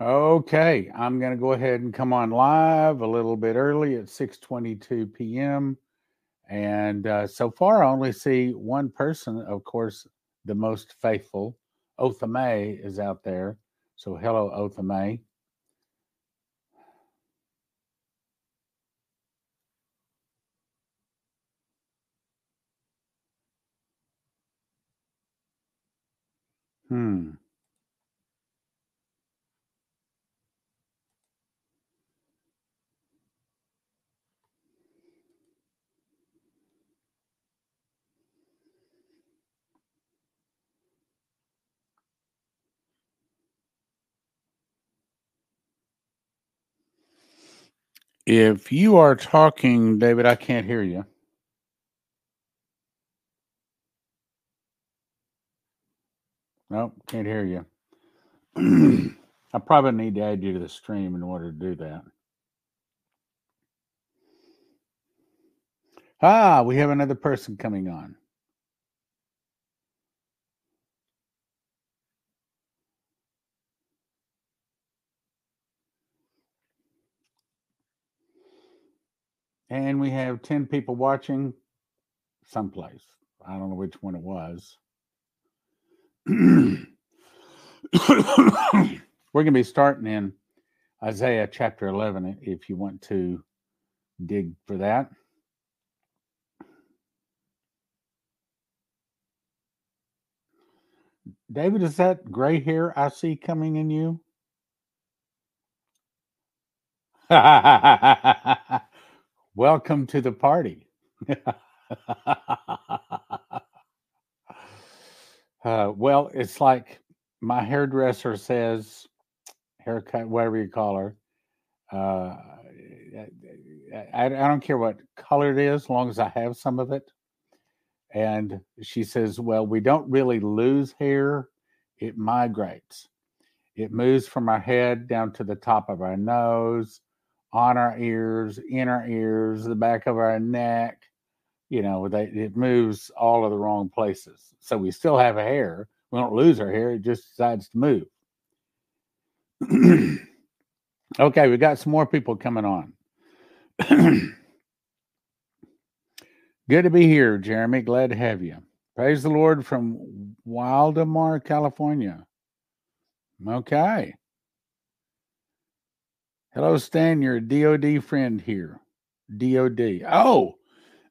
Okay, I'm going to go ahead and come on live a little bit early at 6:22 p.m. And uh, so far, I only see one person. Of course, the most faithful, Othame, is out there. So hello, Othame. Hmm. If you are talking, David, I can't hear you. Nope, can't hear you. I probably need to add you to the stream in order to do that. Ah, we have another person coming on. And we have 10 people watching someplace. I don't know which one it was. We're going to be starting in Isaiah chapter 11 if you want to dig for that. David, is that gray hair I see coming in you? Welcome to the party. uh, well, it's like my hairdresser says, haircut, whatever you call her. Uh, I, I don't care what color it is, as long as I have some of it. And she says, Well, we don't really lose hair, it migrates. It moves from our head down to the top of our nose, on our ears, in our ears, the back of our neck. You know, they, it moves all of the wrong places. So we still have hair. We don't lose our hair. It just decides to move. okay, we've got some more people coming on. Good to be here, Jeremy. Glad to have you. Praise the Lord from Wildomar, California. Okay. Hello, Stan. You're a DOD friend here. DOD. Oh,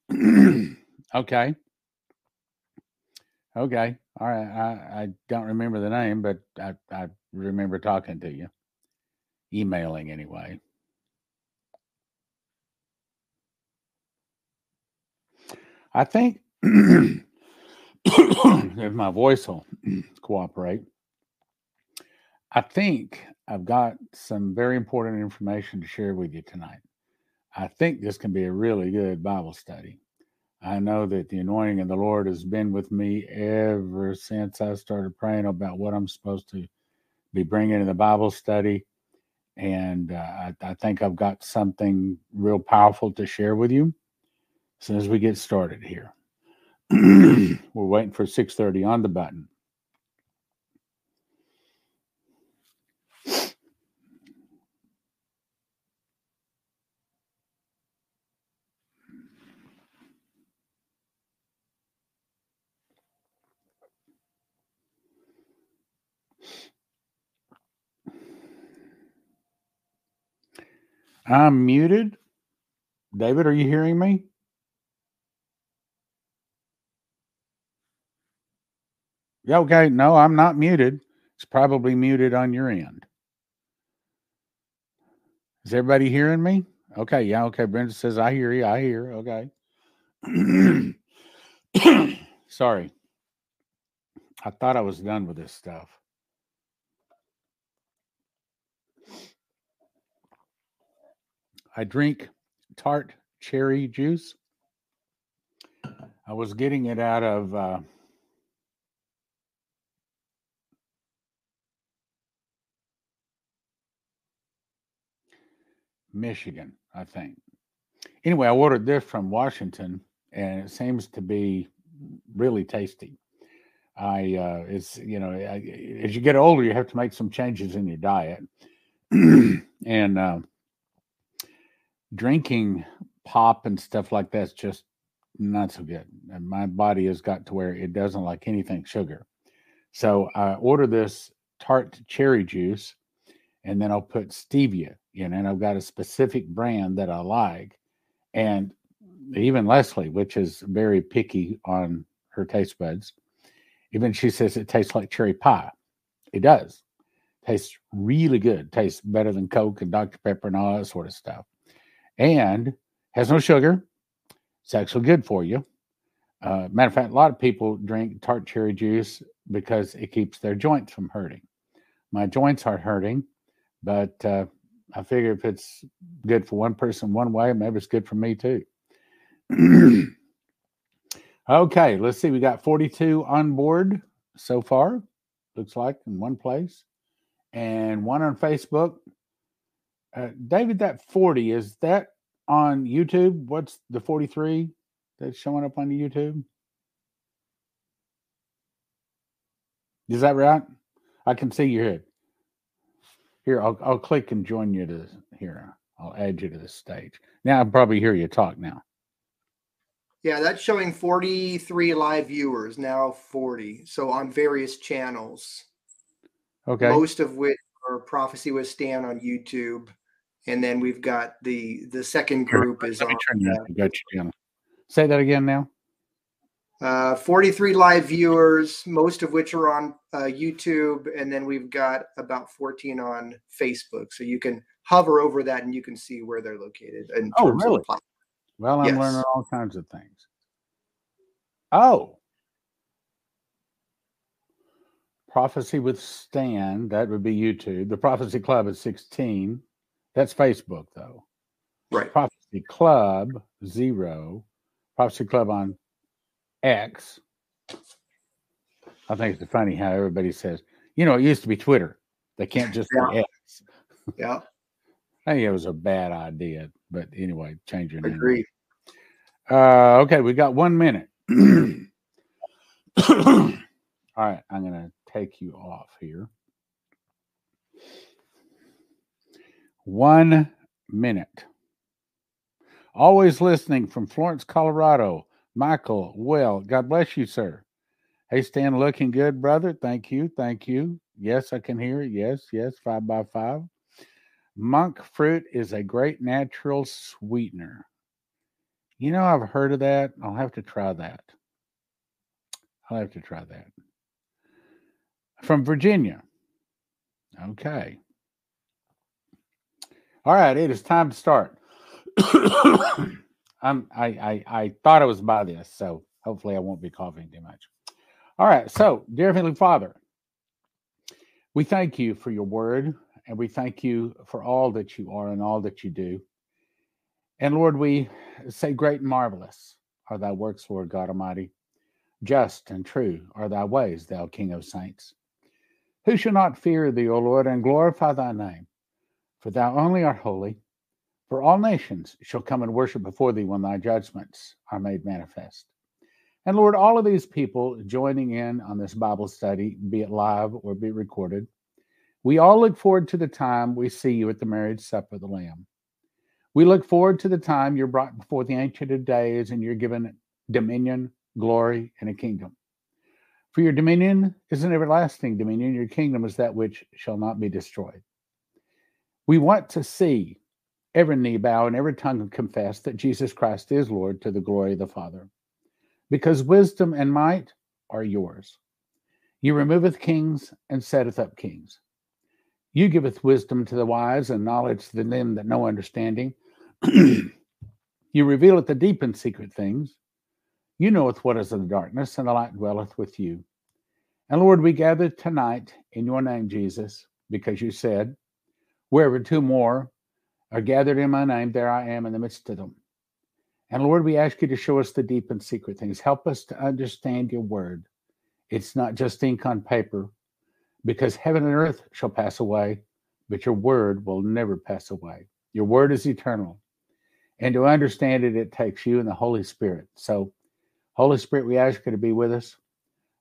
okay. Okay. All right. I, I don't remember the name, but I, I remember talking to you, emailing anyway. I think if my voice will cooperate, I think I've got some very important information to share with you tonight. I think this can be a really good Bible study. I know that the anointing of the Lord has been with me ever since I started praying about what I'm supposed to be bringing to the Bible study. And uh, I, I think I've got something real powerful to share with you as soon as we get started here. We're waiting for 6:30 on the button. I'm muted. David, are you hearing me? Yeah, okay. No, I'm not muted. It's probably muted on your end. Is everybody hearing me? Okay, yeah, okay. Brenda says, I hear you. I hear. Okay. Sorry. I thought I was done with this stuff. I drink tart cherry juice. I was getting it out of uh, Michigan, I think. Anyway, I ordered this from Washington, and it seems to be really tasty. I uh, it's you know I, as you get older, you have to make some changes in your diet. and uh, drinking pop and stuff like that's just not so good. And my body has got to where it doesn't like anything sugar. So I order this tart cherry juice and then I'll put stevia in and I've got a specific brand that I like. And even Leslie, which is very picky on her taste buds, even she says it tastes like cherry pie. It does. Tastes really good. Tastes better than Coke and Dr. Pepper and all that sort of stuff. And has no sugar. It's actually good for you. Uh, matter of fact, a lot of people drink tart cherry juice because it keeps their joints from hurting. My joints aren't hurting, but uh, I figure if it's good for one person one way, maybe it's good for me too. okay, let's see. We got 42 on board so far, looks like in one place, and one on Facebook. Uh, David, that 40 is that on YouTube? What's the 43 that's showing up on the YouTube? Is that right? I can see your head. Here, I'll, I'll click and join you to here. I'll add you to the stage. Now I probably hear you talk now. Yeah, that's showing 43 live viewers, now 40. So on various channels. Okay. Most of which are Prophecy with Stan on YouTube and then we've got the the second group is on. Uh, got you, Say that again now. Uh, 43 live viewers, most of which are on uh, YouTube, and then we've got about 14 on Facebook. So you can hover over that and you can see where they're located. In oh, really? well, I'm yes. learning all kinds of things. Oh, Prophecy with Stan, that would be YouTube. The Prophecy Club is 16. That's Facebook, though. Right. Prophecy Club, zero. Prophecy Club on X. I think it's funny how everybody says, you know, it used to be Twitter. They can't just yeah. X. yeah. I think it was a bad idea, but anyway, change your name. Agreed. Uh, okay, we got one minute. All right, I'm going to take you off here. One minute. Always listening from Florence, Colorado. Michael, well, God bless you, sir. Hey, Stan, looking good, brother. Thank you. Thank you. Yes, I can hear it. Yes, yes, five by five. Monk fruit is a great natural sweetener. You know, I've heard of that. I'll have to try that. I'll have to try that. From Virginia. Okay. All right, it is time to start. I'm, I, I, I thought I was by this, so hopefully I won't be coughing too much. All right, so dear Heavenly Father, we thank you for your word, and we thank you for all that you are and all that you do. And Lord, we say, Great and marvelous are thy works, Lord God Almighty. Just and true are thy ways, thou King of saints. Who shall not fear thee, O Lord, and glorify thy name? For thou only art holy. For all nations shall come and worship before thee when thy judgments are made manifest. And Lord, all of these people joining in on this Bible study, be it live or be it recorded, we all look forward to the time we see you at the marriage supper of the Lamb. We look forward to the time you're brought before the Ancient of Days and you're given dominion, glory, and a kingdom. For your dominion is an everlasting dominion, your kingdom is that which shall not be destroyed. We want to see every knee bow and every tongue confess that Jesus Christ is Lord to the glory of the Father. Because wisdom and might are yours. You removeth kings and setteth up kings. You giveth wisdom to the wise and knowledge to them that know understanding. you revealeth the deep and secret things. You knoweth what is in the darkness, and the light dwelleth with you. And Lord, we gather tonight in your name, Jesus, because you said, Wherever two more are gathered in my name, there I am in the midst of them. And Lord, we ask you to show us the deep and secret things. Help us to understand your word. It's not just ink on paper, because heaven and earth shall pass away, but your word will never pass away. Your word is eternal. And to understand it, it takes you and the Holy Spirit. So, Holy Spirit, we ask you to be with us,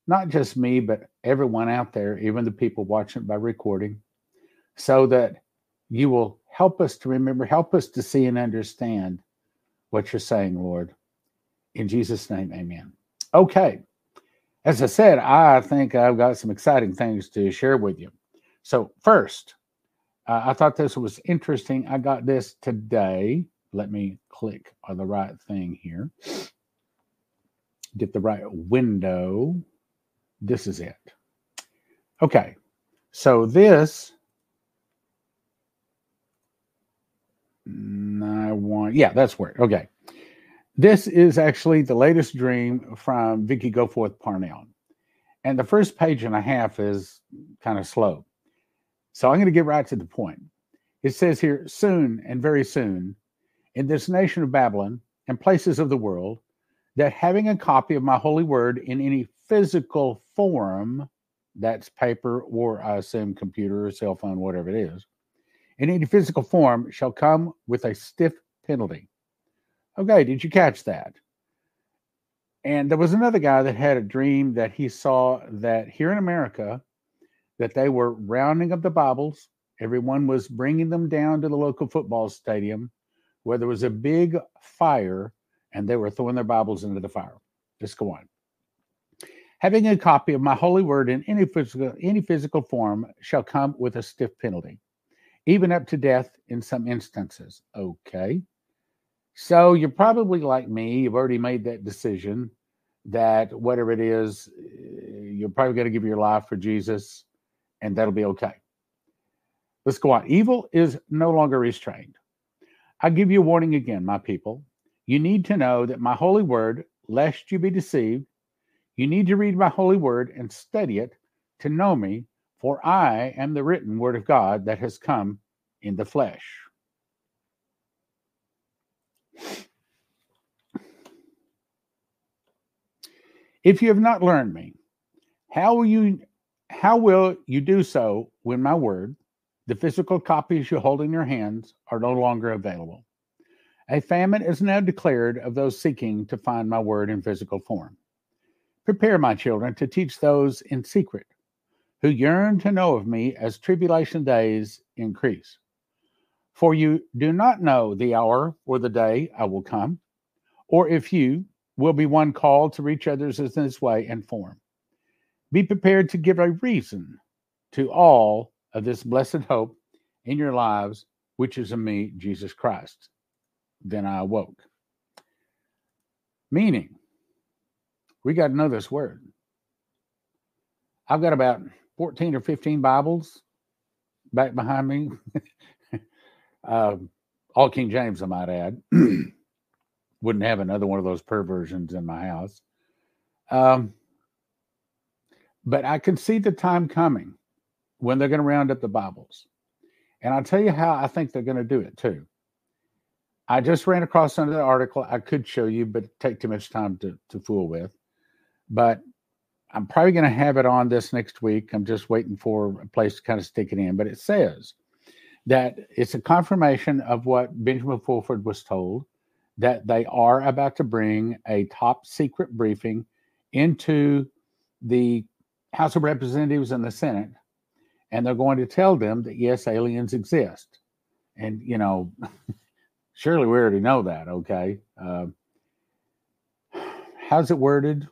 not just me, but everyone out there, even the people watching by recording, so that you will help us to remember, help us to see and understand what you're saying, Lord. In Jesus' name, amen. Okay. As I said, I think I've got some exciting things to share with you. So, first, uh, I thought this was interesting. I got this today. Let me click on the right thing here. Get the right window. This is it. Okay. So, this I want, yeah, that's where. Okay. This is actually the latest dream from Vicky Goforth Parnell. And the first page and a half is kind of slow. So I'm going to get right to the point. It says here, soon and very soon, in this nation of Babylon and places of the world, that having a copy of my holy word in any physical form, that's paper or I assume computer or cell phone, whatever it is, in any physical form shall come with a stiff penalty. Okay, did you catch that? And there was another guy that had a dream that he saw that here in America, that they were rounding up the Bibles. Everyone was bringing them down to the local football stadium where there was a big fire and they were throwing their Bibles into the fire. Just go on. Having a copy of my holy word in any physical, any physical form shall come with a stiff penalty even up to death in some instances. Okay. So you're probably like me, you've already made that decision that whatever it is, eh, you're probably going to give your life for Jesus and that'll be okay. Let's go on. Evil is no longer restrained. I give you a warning again, my people. You need to know that my holy word, lest you be deceived, you need to read my holy word and study it to know me for I am the written word of God that has come in the flesh. If you have not learned me, how will you how will you do so when my word, the physical copies you hold in your hands, are no longer available? A famine is now declared of those seeking to find my word in physical form. Prepare, my children, to teach those in secret who yearn to know of me as tribulation days increase. For you do not know the hour or the day I will come, or if you will be one called to reach others in this way and form. Be prepared to give a reason to all of this blessed hope in your lives, which is in me, Jesus Christ. Then I awoke. Meaning, we got to know this word. I've got about 14 or 15 Bibles back behind me. um, all King James, I might add. Wouldn't have another one of those perversions in my house. Um, but I can see the time coming when they're going to round up the Bibles. And I'll tell you how I think they're going to do it too. I just ran across another article I could show you, but take too much time to, to fool with. But I'm probably going to have it on this next week. I'm just waiting for a place to kind of stick it in. But it says that it's a confirmation of what Benjamin Fulford was told that they are about to bring a top secret briefing into the House of Representatives and the Senate. And they're going to tell them that, yes, aliens exist. And, you know, surely we already know that, okay? Uh, how's it worded?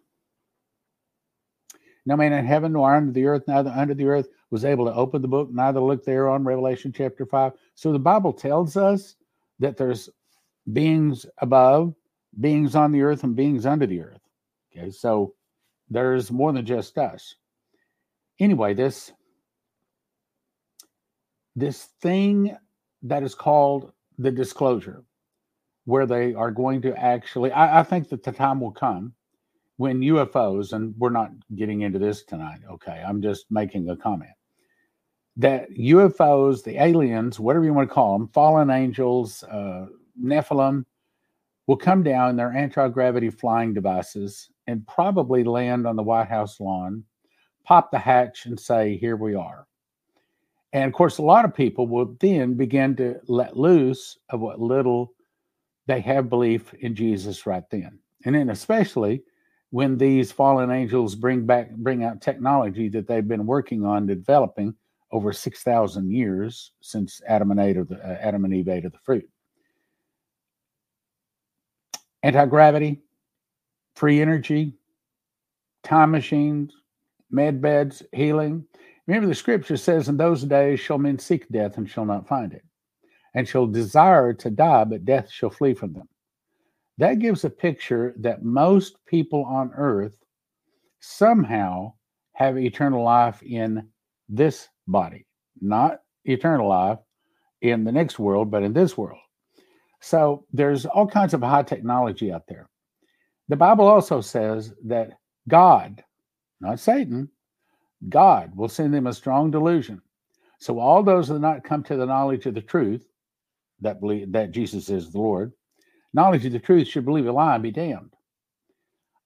No man in heaven nor under the earth, neither under the earth, was able to open the book, neither look there on Revelation chapter 5. So the Bible tells us that there's beings above, beings on the earth, and beings under the earth. Okay, so there's more than just us. Anyway, this this thing that is called the disclosure, where they are going to actually, I, I think that the time will come when UFOs, and we're not getting into this tonight, okay, I'm just making a comment that UFOs, the aliens, whatever you want to call them, fallen angels, uh, Nephilim, will come down in their anti gravity flying devices and probably land on the White House lawn, pop the hatch, and say, Here we are. And of course, a lot of people will then begin to let loose of what little they have belief in Jesus right then. And then, especially when these fallen angels bring back bring out technology that they've been working on developing over 6,000 years since Adam and, the, uh, Adam and Eve ate of the fruit. Anti gravity, free energy, time machines, med beds, healing. Remember, the scripture says, In those days shall men seek death and shall not find it, and shall desire to die, but death shall flee from them. That gives a picture that most people on earth somehow have eternal life in this body, not eternal life in the next world, but in this world. So there's all kinds of high technology out there. The Bible also says that God, not Satan, God will send them a strong delusion. So all those that not come to the knowledge of the truth, that believe that Jesus is the Lord, knowledge of the truth should believe a lie and be damned.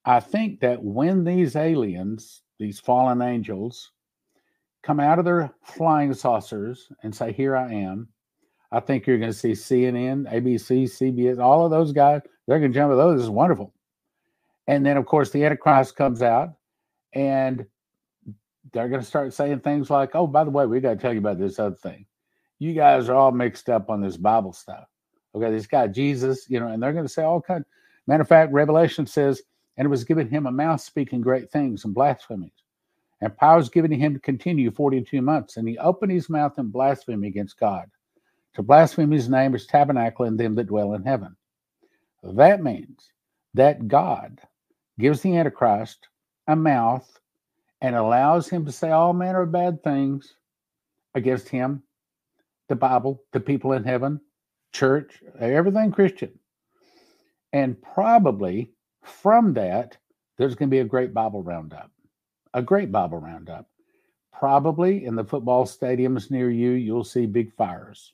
I think that when these aliens, these fallen angels, come out of their flying saucers and say, Here I am, I think you're going to see CNN, ABC, CBS, all of those guys, they're going to jump at those. This is wonderful. And then, of course, the Antichrist comes out and they're going to start saying things like, Oh, by the way, we got to tell you about this other thing. You guys are all mixed up on this Bible stuff. Okay, this guy, Jesus, you know, and they're going to say all kind. Matter of fact, Revelation says, and it was given him a mouth speaking great things and blasphemies. And power was given to him to continue 42 months. And he opened his mouth and blasphemed against God. To blaspheme his name is tabernacle in them that dwell in heaven. That means that God gives the Antichrist a mouth and allows him to say all manner of bad things against him, the Bible, the people in heaven, church, everything Christian. And probably from that, there's going to be a great Bible roundup, a great Bible roundup. Probably in the football stadiums near you, you'll see big fires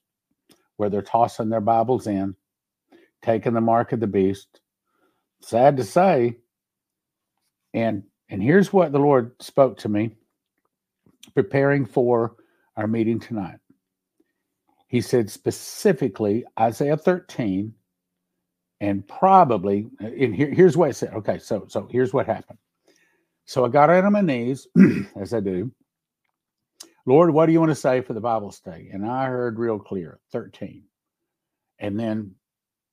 where they're tossing their Bibles in, taking the mark of the beast. Sad to say. And and here's what the Lord spoke to me preparing for our meeting tonight. He said specifically Isaiah 13 and probably and here, here's what I said. Okay, so so here's what happened. So I got on my knees, as I do, Lord, what do you want to say for the Bible study? And I heard real clear 13. And then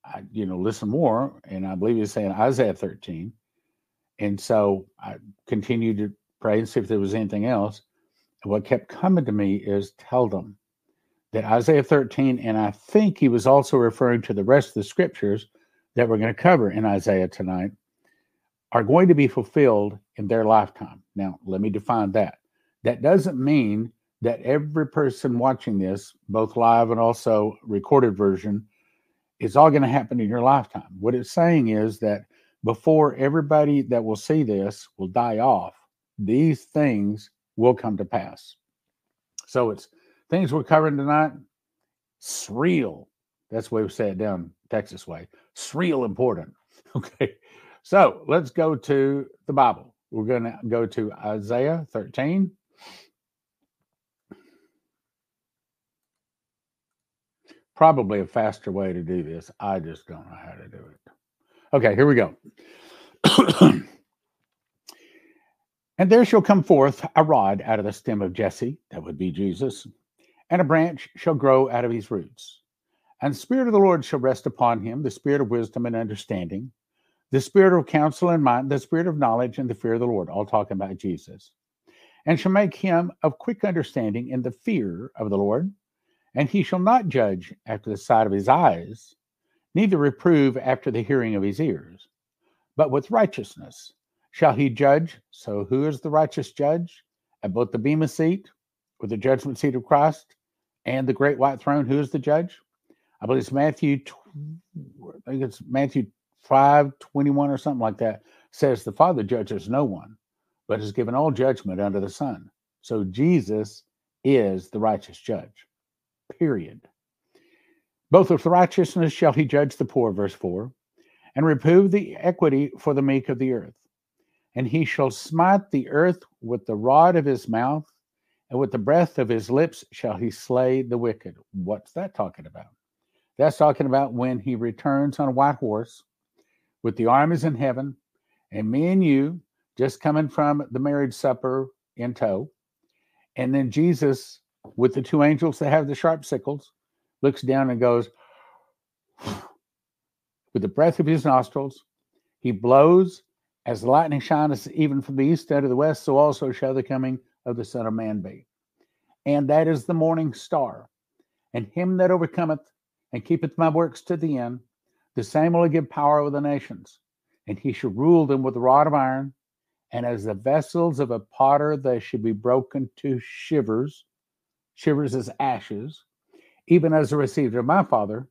I, you know, listen more, and I believe he's saying Isaiah 13. And so I continued to pray and see if there was anything else. And what kept coming to me is tell them that Isaiah 13, and I think he was also referring to the rest of the scriptures that we're going to cover in Isaiah tonight, are going to be fulfilled in their lifetime. Now, let me define that. That doesn't mean that every person watching this, both live and also recorded version, is all going to happen in your lifetime. What it's saying is that before everybody that will see this will die off, these things will come to pass. So it's things we're covering tonight. It's real. That's the way we say it down Texas way. It's real important. Okay. So let's go to the Bible. We're going to go to Isaiah 13. probably a faster way to do this. I just don't know how to do it. Okay, here we go. and there shall come forth a rod out of the stem of Jesse, that would be Jesus, and a branch shall grow out of his roots. And the Spirit of the Lord shall rest upon him, the Spirit of wisdom and understanding, the Spirit of counsel and might, the Spirit of knowledge and the fear of the Lord, all talking about Jesus, and shall make him of quick understanding in the fear of the Lord and he shall not judge after the sight of his eyes, neither reprove after the hearing of his ears, but with righteousness shall he judge. So, who is the righteous judge? At both the Bema seat, or the judgment seat of Christ, and the great white throne, who is the judge? I believe it's Matthew, I think it's Matthew 5 21 or something like that, says the Father judges no one, but has given all judgment unto the Son. So, Jesus is the righteous judge period. Both with righteousness shall he judge the poor, verse 4, and reprove the equity for the meek of the earth. And he shall smite the earth with the rod of his mouth, and with the breath of his lips shall he slay the wicked. What's that talking about? That's talking about when he returns on a white horse with the armies in heaven, and me and you just coming from the marriage supper in tow. And then Jesus with the two angels that have the sharp sickles, looks down and goes, with the breath of his nostrils, he blows as the lightning shines even from the east unto the west, so also shall the coming of the Son of Man be. And that is the morning star. And him that overcometh and keepeth my works to the end, the same will I give power over the nations, and he shall rule them with a rod of iron. And as the vessels of a potter, they shall be broken to shivers, shivers as ashes, even as I received of my Father,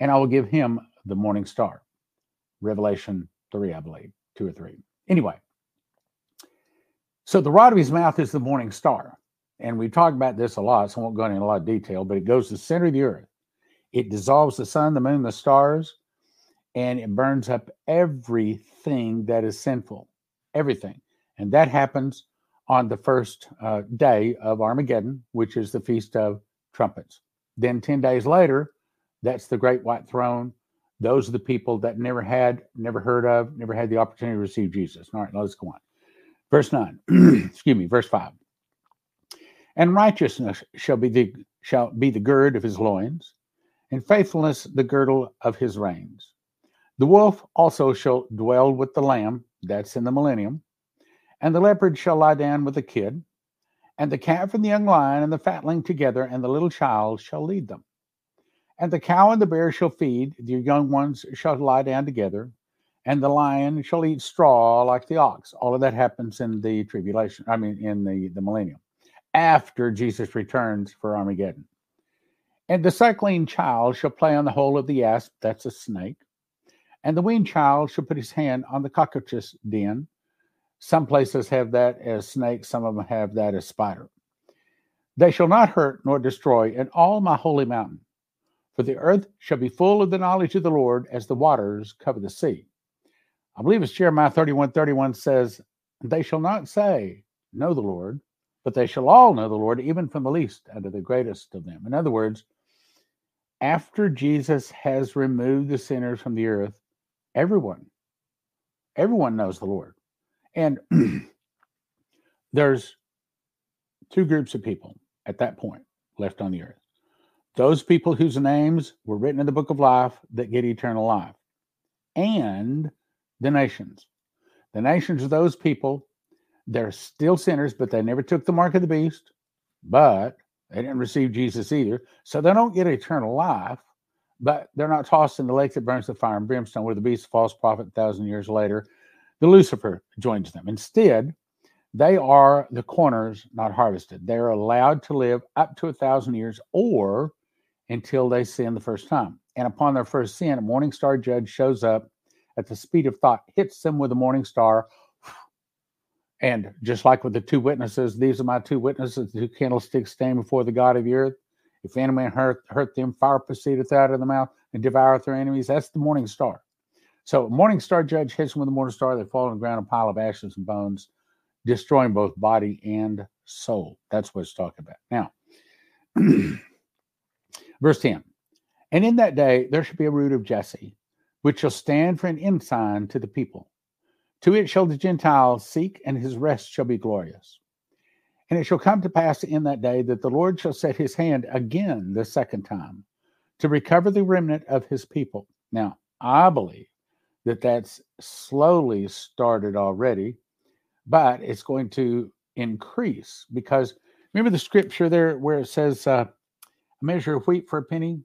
and I will give him the morning star. Revelation 3, I believe, 2 or 3. Anyway, so the rod of his mouth is the morning star. And we talked about this a lot, so I won't go into a lot of detail, but it goes to the center of the earth. It dissolves the sun, the moon, the stars, and it burns up everything that is sinful. Everything. And that happens on the first uh, day of Armageddon, which is the Feast of Trumpets. Then 10 days later, that's the great white throne. Those are the people that never had, never heard of, never had the opportunity to receive Jesus. All right, let's go on. Verse 9, excuse me, verse 5. And righteousness shall be the shall be the gird of his loins, and faithfulness the girdle of his reins. The wolf also shall dwell with the lamb, that's in the millennium, and the leopard shall lie down with the kid, and the calf and the young lion and the fatling together, and the little child shall lead them. And the cow and the bear shall feed, the young ones shall lie down together, and the lion shall eat straw like the ox. All of that happens in the tribulation, I mean, in the, the millennium, after Jesus returns for Armageddon. And the suckling child shall play on the hole of the asp, that's a snake. And the weaned child shall put his hand on the cockatrice den. Some places have that as snake, some of them have that as spider. They shall not hurt nor destroy in all my holy mountain for the earth shall be full of the knowledge of the Lord as the waters cover the sea. I believe it's Jeremiah 31 31 says, They shall not say, Know the Lord, but they shall all know the Lord, even from the least unto the greatest of them. In other words, after Jesus has removed the sinners from the earth, everyone, everyone knows the Lord. And there's two groups of people at that point left on the earth those people whose names were written in the book of life that get eternal life, and the nations. The nations are those people, they're still sinners, but they never took the mark of the beast, but they didn't receive Jesus either. So they don't get eternal life, but they're not tossed in the lake that burns the fire and brimstone, where the beast, false prophet, a thousand years later, the Lucifer joins them. Instead, they are the corners not harvested. They're allowed to live up to a thousand years or until they sin the first time. And upon their first sin, a morning star judge shows up at the speed of thought, hits them with a morning star. And just like with the two witnesses, these are my two witnesses, the two candlesticks stand before the God of the earth. If any man hurt, hurt them, fire proceedeth out of the mouth and devoureth their enemies. That's the morning star. So, morning star judge hits them with the morning star. They fall on the ground, a pile of ashes and bones, destroying both body and soul. That's what it's talking about. Now, Verse 10 And in that day there shall be a root of Jesse, which shall stand for an ensign to the people. To it shall the Gentiles seek, and his rest shall be glorious. And it shall come to pass in that day that the Lord shall set his hand again the second time to recover the remnant of his people. Now, I believe that that's slowly started already, but it's going to increase because remember the scripture there where it says, uh, a measure of wheat for a penny,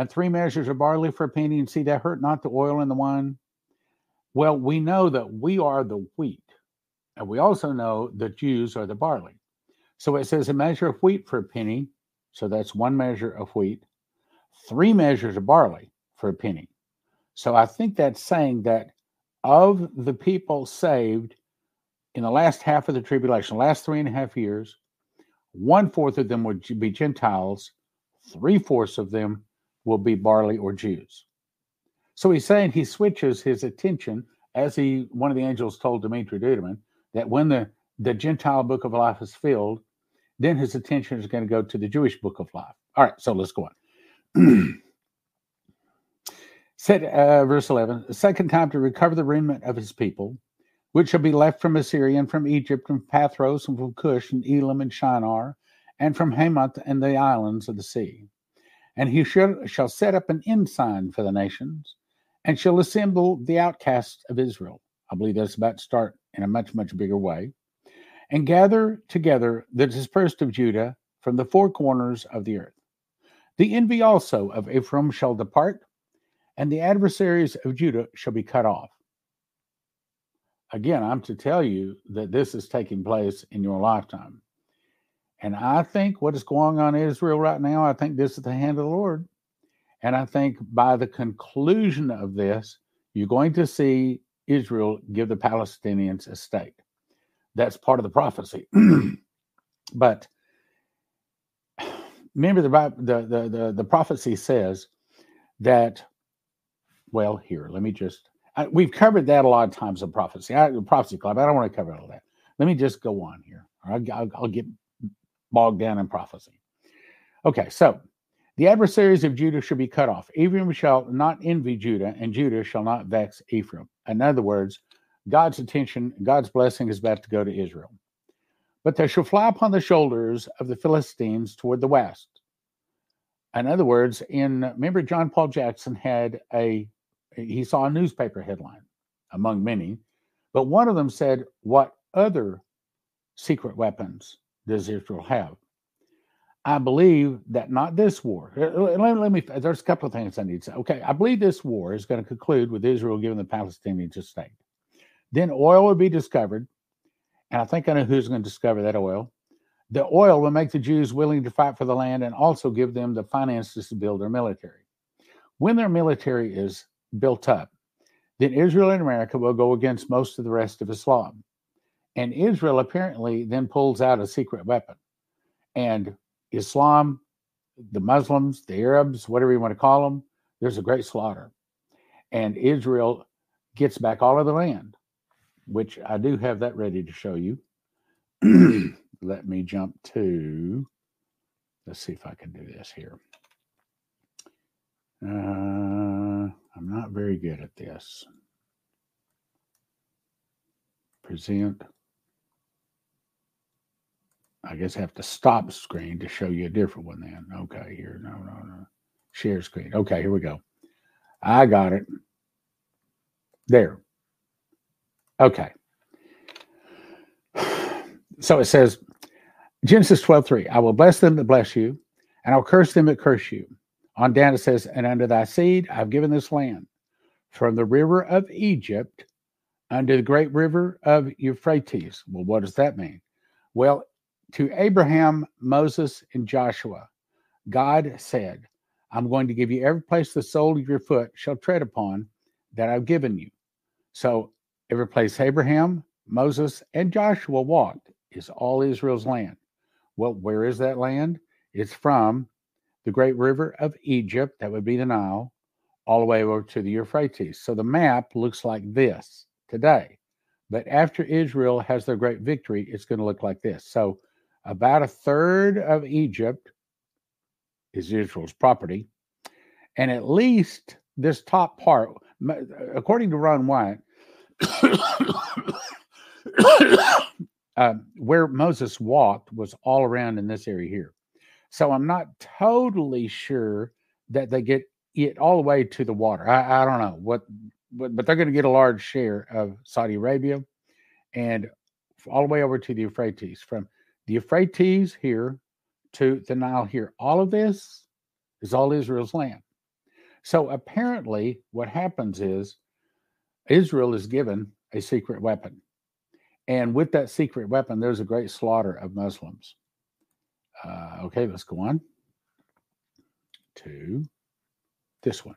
and three measures of barley for a penny, and see that hurt not the oil and the wine. Well, we know that we are the wheat, and we also know the Jews are the barley. So it says a measure of wheat for a penny, so that's one measure of wheat, three measures of barley for a penny. So I think that's saying that of the people saved in the last half of the tribulation, last three and a half years, one fourth of them would be Gentiles, three fourths of them will be barley or Jews. So he's saying he switches his attention, as he one of the angels told Dumitru Duduman, that when the, the Gentile book of life is filled, then his attention is going to go to the Jewish book of life. All right, so let's go on. Said uh, verse 11, the second time to recover the remnant of his people, which shall be left from Assyria and from Egypt and Pathros and from Cush and Elam and Shinar and from Hamath and the islands of the sea. And he shall, shall set up an ensign for the nations, and shall assemble the outcasts of Israel. I believe that's about to start in a much, much bigger way. And gather together the dispersed of Judah from the four corners of the earth. The envy also of Ephraim shall depart, and the adversaries of Judah shall be cut off. Again, I'm to tell you that this is taking place in your lifetime. And I think what is going on in Israel right now, I think this is the hand of the Lord. And I think by the conclusion of this, you're going to see Israel give the Palestinians a state. That's part of the prophecy. but remember the, the the the prophecy says that well here let me just I, we've covered that a lot of times in prophecy I, prophecy club i don't want to cover all that let me just go on here I'll, I'll get bogged down in prophecy. Okay so the adversaries of judah shall be cut off. Ephraim shall not envy judah and judah shall not vex ephraim. In other words god's attention god's blessing is about to go to israel. But they shall fly upon the shoulders of the Philistines toward the west. In other words, in remember, John Paul Jackson had a he saw a newspaper headline among many, but one of them said, What other secret weapons does Israel have? I believe that not this war. Uh, uh, let, let, me, there's a couple of things I need to say. Okay, I believe this war is going to conclude with Israel giving the Palestinians a state. Then oil will be discovered and I think I know who's going to discover that oil. The oil will make the Jews willing to fight for the land and also give them the finances to build their military. When their military is built up, then Israel and America will go against most of the rest of Islam. And Israel apparently then pulls out a secret weapon. And Islam, the Muslims, the Arabs, whatever you want to call them, there's a great slaughter. And Israel gets back all of the land which I do have that ready to show you. Let me jump to, let's see if I can do this here. Uh, I'm not very good at this. Present. I guess I have to stop screen to show you a different one then. Okay, here. No, no, no. Share screen. Okay, here we go. I got it. There. Okay. So it says, Genesis 12, 3, I will bless them that bless you, and I'll curse them that curse you. On down it says, And unto thy seed I've given this land, from the river of Egypt unto the great river of Euphrates. Well, what does that mean? Well, to Abraham, Moses, and Joshua, God said, I'm going to give you every place the sole of your foot shall tread upon that I've given you. So Every place Abraham, Moses, and Joshua walked is all Israel's land. Well, where is that land? It's from the great river of Egypt, that would be the Nile, all the way over to the Euphrates. So the map looks like this today. But after Israel has their great victory, it's going to look like this. So about a third of Egypt is Israel's property. And at least this top part, according to Ron Wyatt, uh, where Moses walked was all around in this area here. So I'm not totally sure that they get it all the way to the water. I, I don't know what, but, but they're going to get a large share of Saudi Arabia and all the way over to the Euphrates. From the Euphrates here to the Nile here, all of this is all Israel's land. So apparently, what happens is Israel is given a secret weapon. And with that secret weapon, there's a great slaughter of Muslims. Uh, okay, let's go on to this one.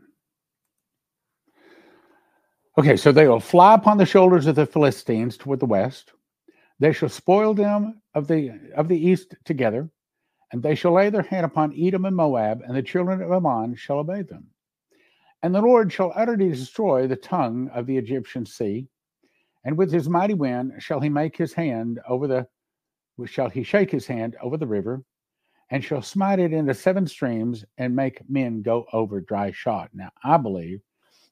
Okay, so they will fly upon the shoulders of the Philistines toward the west. They shall spoil them of the of the east together, and they shall lay their hand upon Edom and Moab, and the children of Ammon shall obey them. And the Lord shall utterly destroy the tongue of the Egyptian sea, and with his mighty wind shall he make his hand over the shall he shake his hand over the river, and shall smite it into seven streams and make men go over dry shod. Now I believe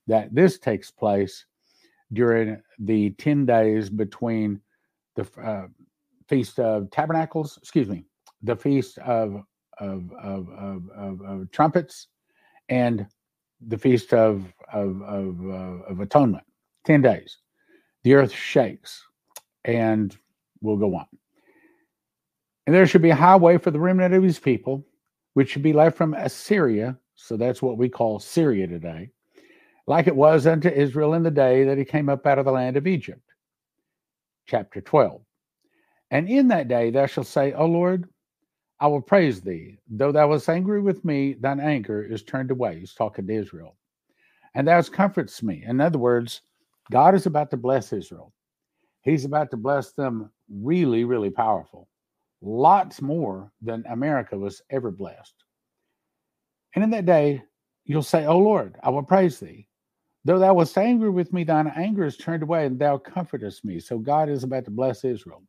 that this takes place during the 10 days between the uh, Feast of Tabernacles, excuse me, the feast of of of, of, of, of trumpets and the feast of of of, uh, of atonement. Ten days, the earth shakes, and we'll go on. And there should be a highway for the remnant of his people, which should be left from Assyria. So that's what we call Syria today, like it was unto Israel in the day that he came up out of the land of Egypt. Chapter 12. And in that day thou shalt say, O Lord, I will praise thee. Though thou wast angry with me, thine anger is turned away. He's talking to Israel. And thou comforts me. In other words, God is about to bless Israel. He's about to bless them really, really powerful. Lots more than America was ever blessed. And in that day, you'll say, O Lord, I will praise thee. Though thou wast angry with me, thine anger is turned away, and thou comfortest me. So God is about to bless Israel.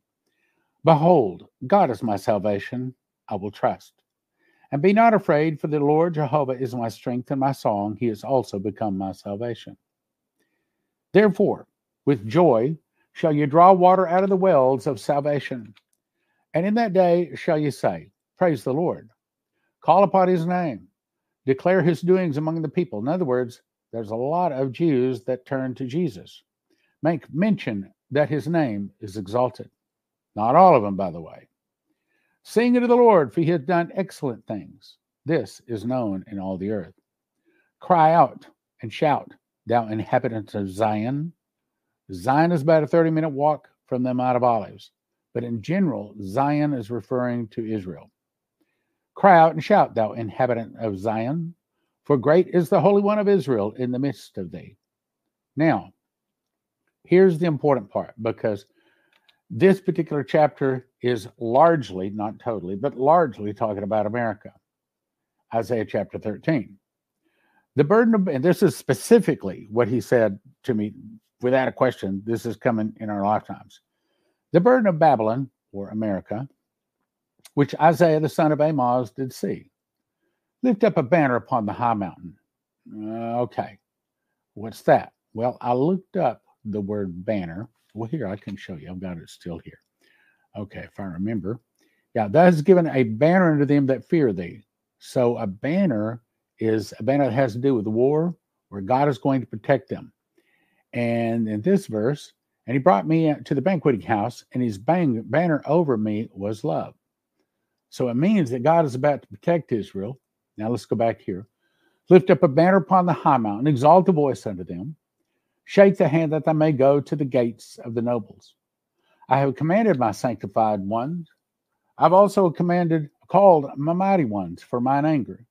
Behold, God is my salvation. I will trust. And be not afraid, for the Lord Jehovah is my strength and my song. He has also become my salvation. Therefore, with joy shall you draw water out of the wells of salvation. And in that day shall you say, Praise the Lord. Call upon his name. Declare his doings among the people. In other words, there's a lot of Jews that turn to Jesus. Make mention that his name is exalted. Not all of them, by the way. Sing unto the Lord, for he has done excellent things. This is known in all the earth. Cry out and shout, thou inhabitant of Zion. Zion is about a 30 minute walk from the Mount of Olives, but in general, Zion is referring to Israel. Cry out and shout, thou inhabitant of Zion. For great is the Holy One of Israel in the midst of thee. Now, here's the important part because this particular chapter is largely, not totally, but largely talking about America. Isaiah chapter 13. The burden of, and this is specifically what he said to me without a question, this is coming in our lifetimes. The burden of Babylon, or America, which Isaiah the son of Amoz did see. Lift up a banner upon the high mountain. Uh, okay. What's that? Well, I looked up the word banner. Well, here, I can show you. I've got it still here. Okay, if I remember. Yeah, that is given a banner unto them that fear thee. So a banner is a banner that has to do with war, where God is going to protect them. And in this verse, and he brought me to the banqueting house, and his bang, banner over me was love. So it means that God is about to protect Israel now let's go back here. Lift up a banner upon the high mountain, exalt a voice unto them. Shake the hand that they may go to the gates of the nobles. I have commanded my sanctified ones. I've also commanded, called my mighty ones for mine anger,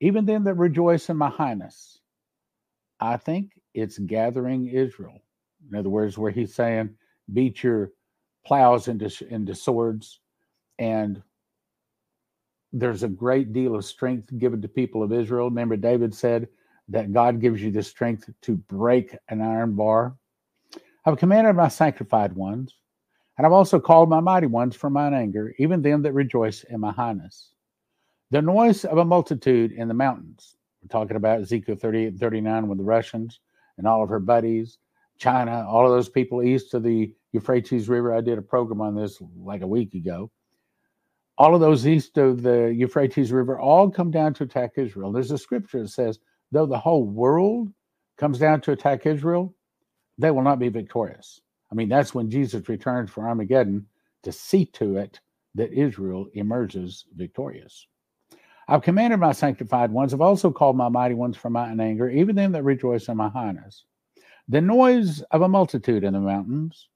even them that rejoice in my highness. I think it's gathering Israel. In other words, where he's saying, beat your plows into, into swords and there's a great deal of strength given to people of Israel. Remember, David said that God gives you the strength to break an iron bar. I've commanded my sanctified ones, and I've also called my mighty ones for mine anger, even them that rejoice in my highness. The noise of a multitude in the mountains. We're talking about Ezekiel 38 and 39 with the Russians and all of her buddies, China, all of those people east of the Euphrates River. I did a program on this like a week ago all of those east of the Euphrates River all come down to attack Israel. There's a scripture that says, though the whole world comes down to attack Israel, they will not be victorious. I mean, that's when Jesus returns for Armageddon to see to it that Israel emerges victorious. I've commanded my sanctified ones, I've also called my mighty ones from mine anger, even them that rejoice in my highness. The noise of a multitude in the mountains,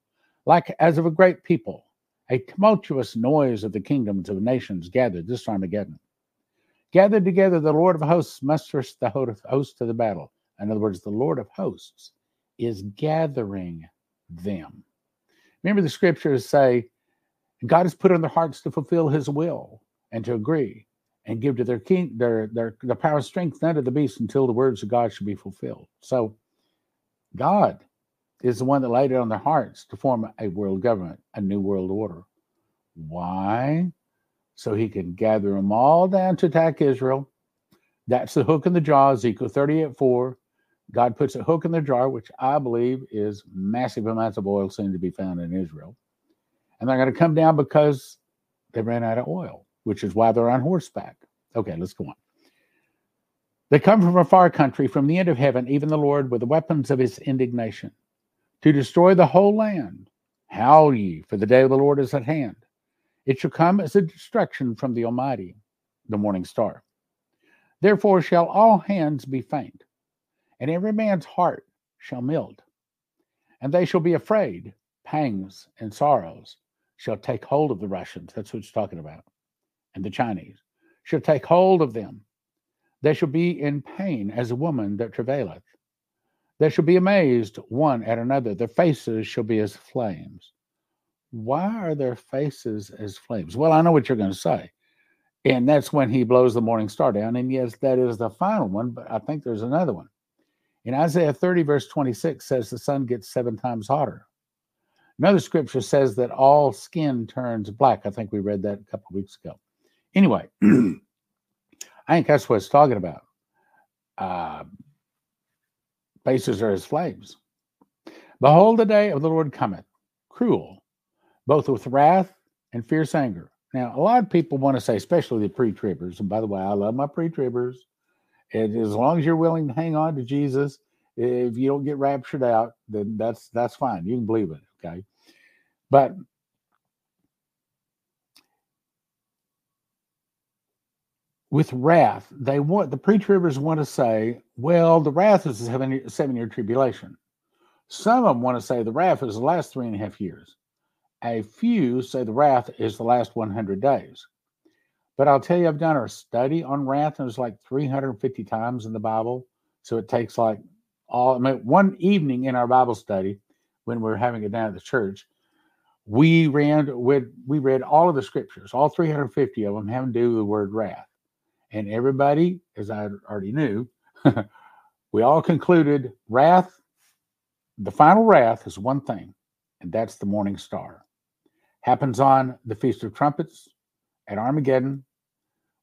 like as of a great people, a tumultuous noise of the kingdoms of nations gathered this Armageddon. Gathered together, the Lord of hosts musters the host to the battle. In other words, the Lord of hosts is gathering them. Remember, the scriptures say God has put on their hearts to fulfill his will and to agree and give to their king their their the power and strength unto the beast until the words of God should be fulfilled. So God is the one that laid it on their hearts to form a world government, a new world order. Why? So he can gather them all down to attack Israel. That's the hook in the jaw, Ezekiel 38 4. God puts a hook in the jar, which I believe is massive amounts of oil soon to be found in Israel. And they're going to come down because they ran out of oil. which is why they're on horseback. Okay, let's go on. They come from a far country, from the end of heaven, even the Lord, with the weapons of his indignation, to destroy the whole land. Howl ye, for the day of the Lord is at hand. It shall come as a destruction from the Almighty, the morning star. Therefore shall all hands be faint, and every man's heart shall melt. And they shall be afraid, pangs and sorrows shall take hold of the Russians. That's what it's talking about. And the Chinese shall take hold of them. They shall be in pain as a woman that travaileth. They shall be amazed one at another. Their faces shall be as flames. Why are their faces as flames? Well, I know what you're going to say. And that's when he blows the morning star down. And yes, that is the final one, but I think there's another one. In Isaiah 30, verse 26 says the sun gets seven times hotter. Another scripture says that all skin turns black. I think we read that a couple weeks ago. Anyway, I think that's what it's talking about. Uh, faces are as flames. Behold, the day of the Lord cometh, cruel, both with wrath and fierce anger. Now, a lot of people want to say, especially the pre tribbers, and by the way, I love my pre tribbers. And as long as you're willing to hang on to Jesus, if you don't get raptured out, then that's that's fine. You can believe it, okay? But with wrath, they want the pre-tribbers want to say, well, the wrath is a seven, seven year tribulation. Some of them want to say the wrath is the last three and a half years. A few say the wrath is the last 100 days. But I'll tell you, I've done a study on wrath, and it's like 350 times in the Bible. So it takes like all, I mean, one evening in our Bible study when we are having it down at the church, we ran with we read all of the scriptures, all 350 of them having to do with the word wrath. And everybody, as I already knew, we all concluded wrath, the final wrath is one thing, and that's the morning star. Happens on the Feast of Trumpets at Armageddon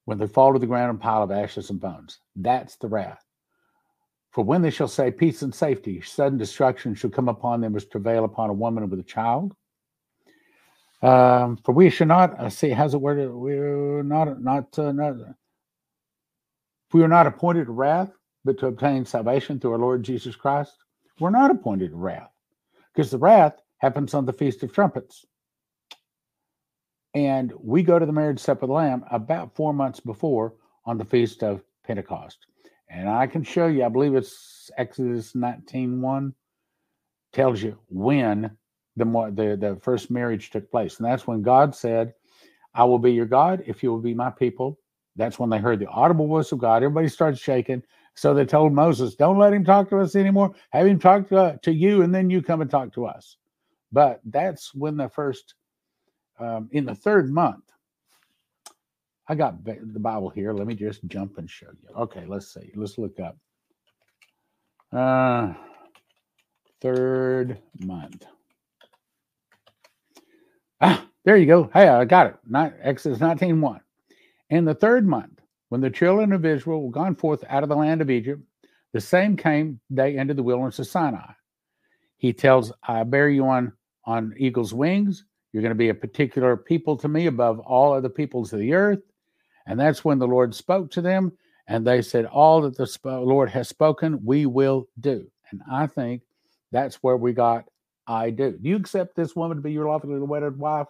when they fall to the ground and pile of ashes and bones. That's the wrath. For when they shall say peace and safety, sudden destruction shall come upon them as travail upon a woman with a child. Um, for we shall not uh, see. How's it worded? We're not not uh, not we are not appointed to wrath, but to obtain salvation through our Lord Jesus Christ, we're not appointed to wrath because the wrath happens on the Feast of Trumpets. And we go to the marriage supper of the Lamb about four months before on the Feast of Pentecost. And I can show you, I believe it's Exodus 19 1 tells you when the, the, the first marriage took place. And that's when God said, I will be your God if you will be my people. That's when they heard the audible voice of God. Everybody started shaking. So they told Moses, Don't let him talk to us anymore. Have him talk to, to you, and then you come and talk to us. But that's when the first, um, in the third month, I got the Bible here. Let me just jump and show you. Okay, let's see. Let's look up. Uh, third month. Ah, there you go. Hey, I got it. Not, Exodus 19 1. In the third month, when the children of Israel were gone forth out of the land of Egypt, the same came they into the wilderness of Sinai. He tells, I bear you on, on eagle's wings. You're going to be a particular people to me above all other peoples of the earth. And that's when the Lord spoke to them. And they said, All that the Lord has spoken, we will do. And I think that's where we got I do. Do you accept this woman to be your lawfully wedded wife?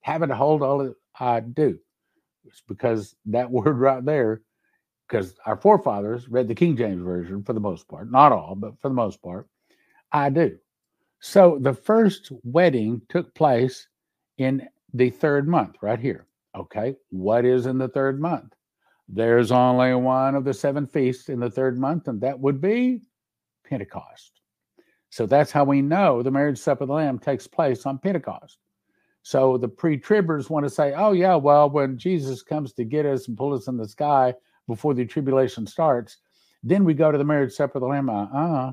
Having to hold all of I do. It's because that word right there, because our forefathers read the King James Version for the most part, not all, but for the most part, I do. So the first wedding took place in the third month, right here. Okay, what is in the third month? There's only one of the seven feasts in the third month, and that would be Pentecost. So that's how we know the marriage supper of the Lamb takes place on Pentecost. So the pre-tribbers want to say, "Oh yeah, well, when Jesus comes to get us and pull us in the sky before the tribulation starts, then we go to the marriage supper of the Lamb." Uh-uh.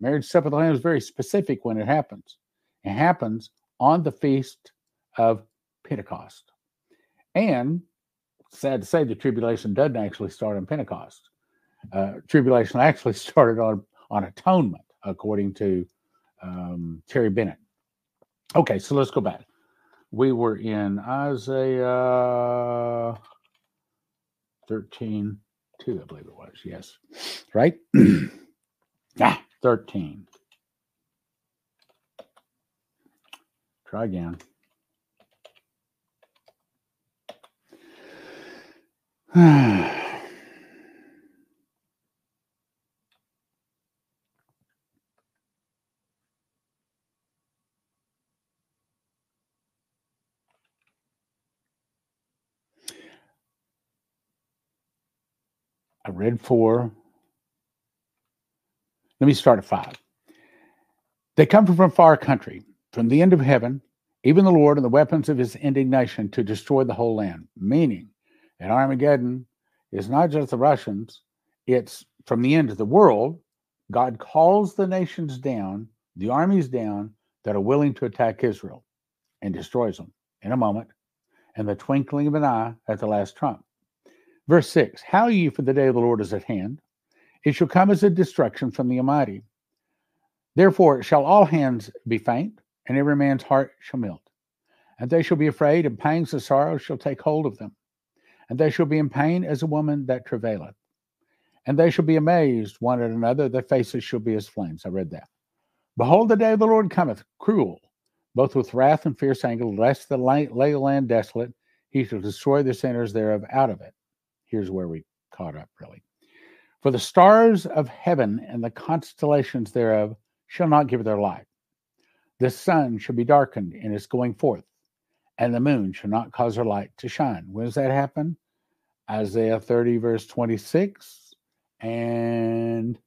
Marriage supper of the Lamb is very specific when it happens. It happens on the feast of Pentecost. And sad to say, the tribulation doesn't actually start on Pentecost. Uh, tribulation actually started on on atonement, according to um, Terry Bennett. Okay, so let's go back. We were in Isaiah 13, 2, I believe it was. Yes. Right? ah, 13. Try again. I read four. Let me start at five. They come from a far country, from the end of heaven, even the Lord and the weapons of his indignation to destroy the whole land. Meaning, at Armageddon is not just the Russians, it's from the end of the world. God calls the nations down, the armies down that are willing to attack Israel and destroys them in a moment, and the twinkling of an eye at the last trump. Verse 6 How ye, for the day of the Lord is at hand. It shall come as a destruction from the Almighty. Therefore shall all hands be faint, and every man's heart shall melt. And they shall be afraid, and pangs of sorrow shall take hold of them. And they shall be in pain as a woman that travaileth. And they shall be amazed one at another, their faces shall be as flames. I read that. Behold, the day of the Lord cometh, cruel, both with wrath and fierce anger, lest the lay land desolate, he shall destroy the sinners thereof out of it here's where we caught up really. For the stars of heaven and the constellations thereof shall not give their light. The sun shall be darkened in its going forth, and the moon shall not cause her light to shine. When does that happen? Isaiah 30, verse 26. And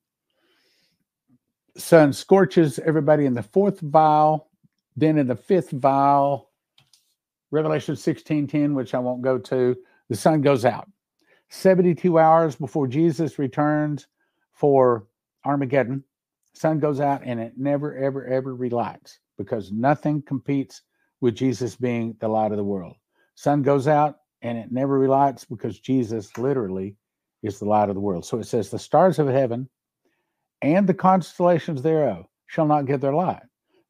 sun scorches everybody in the fourth vial. Then in the fifth vial, Revelation 16 10, which I won't go to, the sun goes out. 72 hours before Jesus returns for Armageddon, sun goes out and it never, ever, ever relights because nothing competes with Jesus being the light of the world. Sun goes out and it never relights because Jesus literally is the light of the world. So it says, The stars of heaven and the constellations thereof shall not get their light.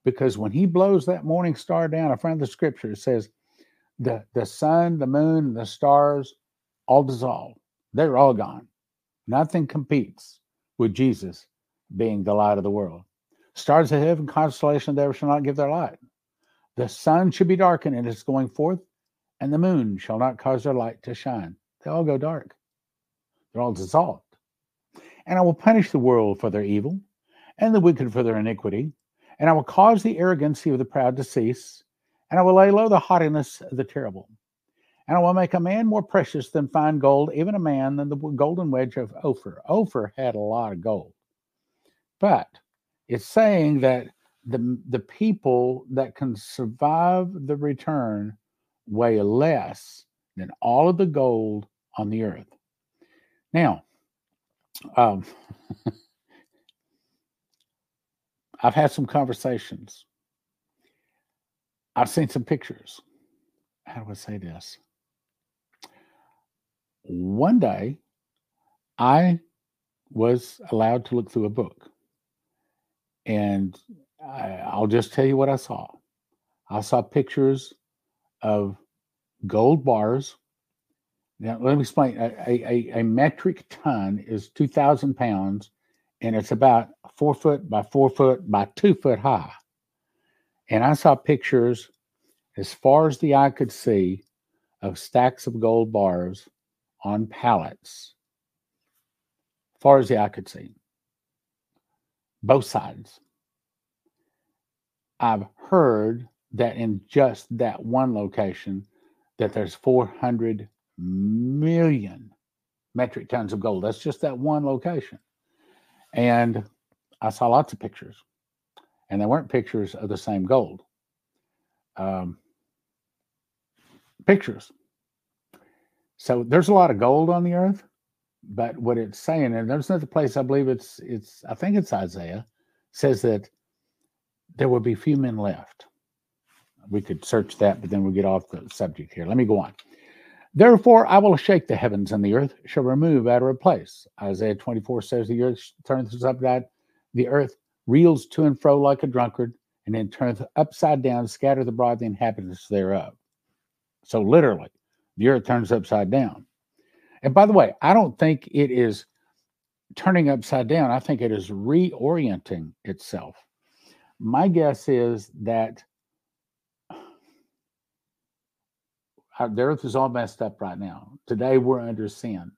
Because when he blows that morning star down, I of the scripture, says, the, the sun, the moon, and the stars all dissolved. They're all gone. Nothing competes with Jesus being the light of the world. Stars of heaven, constellation there shall not give their light. The sun should be darkened in its going forth, and the moon shall not cause their light to shine. They all go dark. They're all dissolved. And I will punish the world for their evil, and the wicked for their iniquity, and I will cause the arrogancy of the proud to cease, and I will lay low the haughtiness of the terrible. And I will make a man more precious than fine gold, even a man than the golden wedge of Ophir. Ophir had a lot of gold. But it's saying that the, the people that can survive the return weigh less than all of the gold on the earth. Now, um, I've had some conversations. I've seen some pictures. How do I say this? One day I was allowed to look through a book. And I, will just tell you what I saw. I saw pictures of gold bars. Now, let me explain. A, a, a metric ton is 2,000 pounds, and it's about four foot by four foot by two foot high. And I saw pictures as far as the eye could see of stacks of gold bars on pallets, far as the eye could see. Both sides. I've heard that in just that one location that there's 400 million metric tons of gold. That's just that one location. And I saw lots of pictures, and they weren't pictures of the same gold. Um, pictures so there's a lot of gold on the earth, but what it's saying, and there's another place I believe it's it's I think it's Isaiah says that there will be few men left. We could search that, but then we'll get off the subject here. Let me go on. Therefore, I will shake the heavens and the earth shall remove out of place. Isaiah 24 says the earth turns upside, the earth reels to and fro like a drunkard, and then turneth upside down, scattereth abroad the inhabitants thereof. So literally, the earth turns upside down. And by the way, I don't think it is turning upside down. I think it is reorienting itself. My guess is that the earth is all messed up right now. Today we're under sin.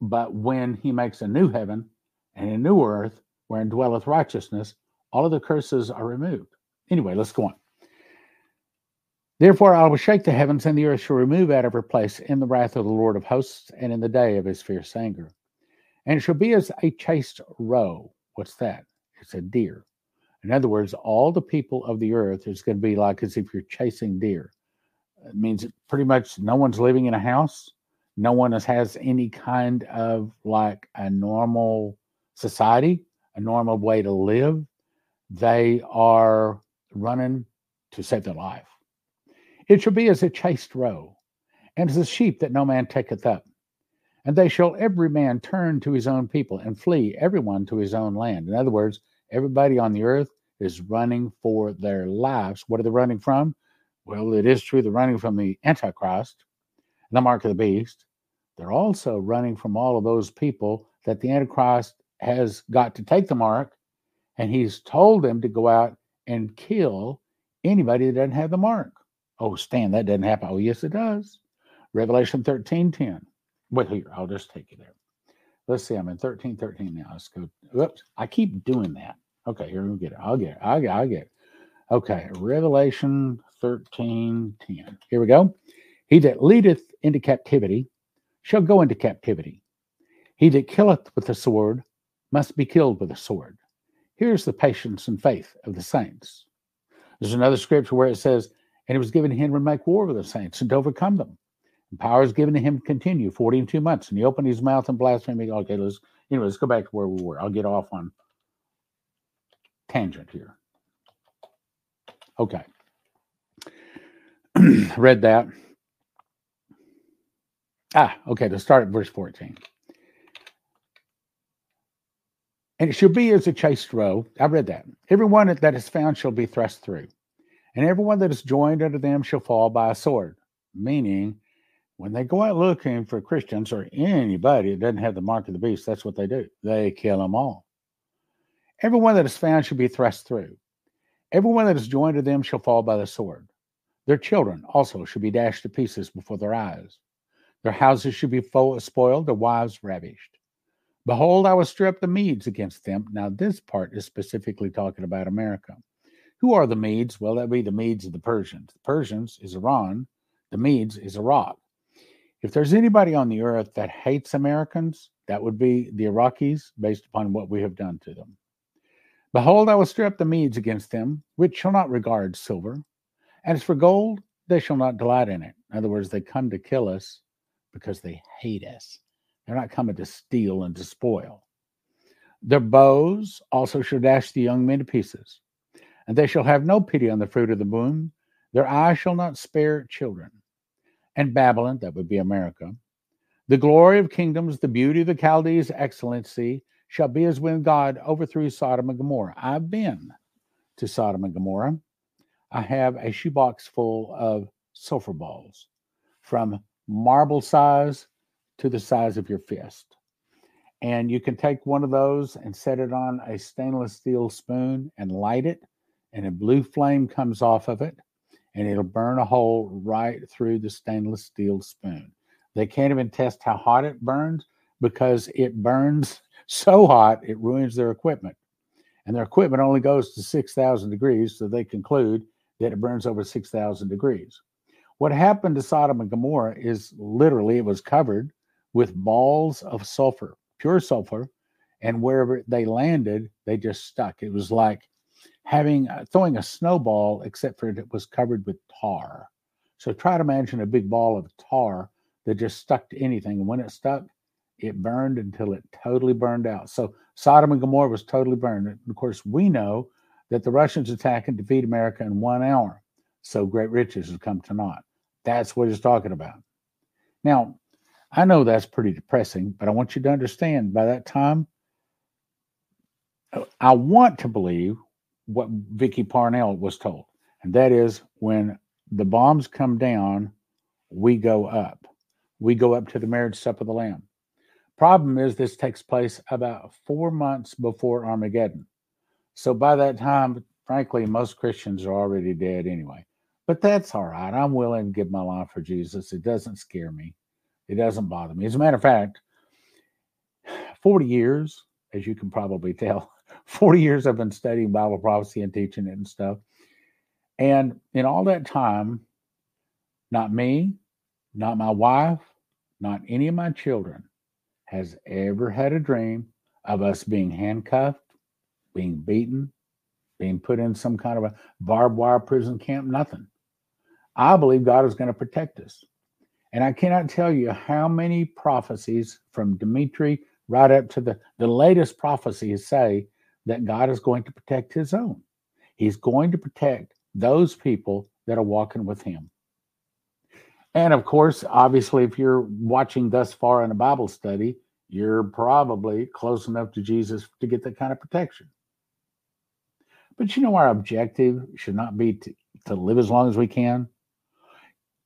But when he makes a new heaven and a new earth wherein dwelleth righteousness, all of the curses are removed. Anyway, let's go on. Therefore, I will shake the heavens, and the earth shall remove out of her place in the wrath of the Lord of hosts and in the day of his fierce anger. And it shall be as a chased roe. What's that? It's a deer. In other words, all the people of the earth is going to be like as if you're chasing deer. It means pretty much no one's living in a house. No one has any kind of like a normal society, a normal way to live. They are running to save their life. It shall be as a chased roe, and as a sheep that no man taketh up. And they shall every man turn to his own people and flee everyone to his own land. In other words, everybody on the earth is running for their lives. What are they running from? Well, it is true they're running from the Antichrist, the mark of the beast. They're also running from all of those people that the Antichrist has got to take the mark, and he's told them to go out and kill anybody that doesn't have the mark. Oh, Stan, that doesn't happen. Oh, yes, it does. Revelation 13 10. Wait here, I'll just take you there. Let's see, I'm in 13 13 now. Let's go. Oops, I keep doing that. Okay, here we get it. I'll get it. I'll get it. I'll get it. Okay, Revelation 13 10. Here we go. He that leadeth into captivity shall go into captivity. He that killeth with the sword must be killed with a sword. Here's the patience and faith of the saints. There's another scripture where it says, and it was given to him to make war with the saints and to overcome them. And power is given to him to continue 40 and two months. And he opened his mouth and blasphemed. Okay, let's anyway, let's go back to where we were. I'll get off on tangent here. Okay. Read that. Ah, okay, let's start at verse 14. And it shall be as a chased roe. I read that. Everyone that is found shall be thrust through and everyone that is joined unto them shall fall by a sword. Meaning, when they go out looking for Christians or anybody that doesn't have the mark of the beast, that's what they do. They kill them all. Everyone that is found shall be thrust through. Everyone that is joined to them shall fall by the sword. Their children also shall be dashed to pieces before their eyes. Their houses shall be spoiled, their wives ravished. Behold, I will stir up the Medes against them. Now, this part is specifically talking about America. Who are the Medes? Well, that be the Medes of the Persians. The Persians is Iran, the Medes is Iraq. If there's anybody on the earth that hates Americans, that would be the Iraqis, based upon what we have done to them. Behold, I will stir up the Medes against them, which shall not regard silver. And as for gold, they shall not delight in it. In other words, they come to kill us because they hate us. They're not coming to steal and to spoil. Their bows also shall dash the young men to pieces and they shall have no pity on the fruit of the womb. Their eyes shall not spare children. And Babylon, that would be America, the glory of kingdoms, the beauty of the Chaldees' excellency, shall be as when God overthrew Sodom and Gomorrah. I've been to Sodom and Gomorrah. I have a shoebox full of sulfur balls from marble size to the size of your fist. And you can take one of those and set it on a stainless steel spoon and light it and a blue flame comes off of it and it'll burn a hole right through the stainless steel spoon. They can't even test how hot it burns because it burns so hot it ruins their equipment. And their equipment only goes to 6,000 degrees, so they conclude that it burns over 6,000 degrees. What happened to Sodom and Gomorrah is literally it was covered with balls of sulfur, pure sulfur, and wherever they landed, they just stuck. It was like having uh, throwing a snowball, except for it was covered with tar. So try to imagine a big ball of tar that just stuck to anything. And when it stuck, it burned until it totally burned out. So Sodom and Gomorrah was totally burned. And of course, we know that the Russians attack and defeat America in one hour. So great riches has come to naught. That's what he's talking about. Now, I know that's pretty depressing, but I want you to understand by that time, I want to believe what Vicky Parnell was told, and that is when the bombs come down, we go up. We go up to the marriage supper of the Lamb. Problem is, this takes place about four months before Armageddon. So by that time, frankly, most Christians are already dead anyway. But that's all right. I'm willing to give my life for Jesus. It doesn't scare me. It doesn't bother me. As a matter of fact, 40 years, as you can probably tell, 40 years I've been studying Bible prophecy and teaching it and stuff. And in all that time, not me, not my wife, not any of my children has ever had a dream of us being handcuffed, being beaten, being put in some kind of a barbed wire prison camp, nothing. I believe God is going to protect us. And I cannot tell you how many prophecies from Dumitru right up to the, the latest prophecies say that God is going to protect his own. He's going to protect those people that are walking with him. And of course, obviously, if you're watching thus far in a Bible study, you're probably close enough to Jesus to get that kind of protection. But you know, our objective should not be to, to live as long as we can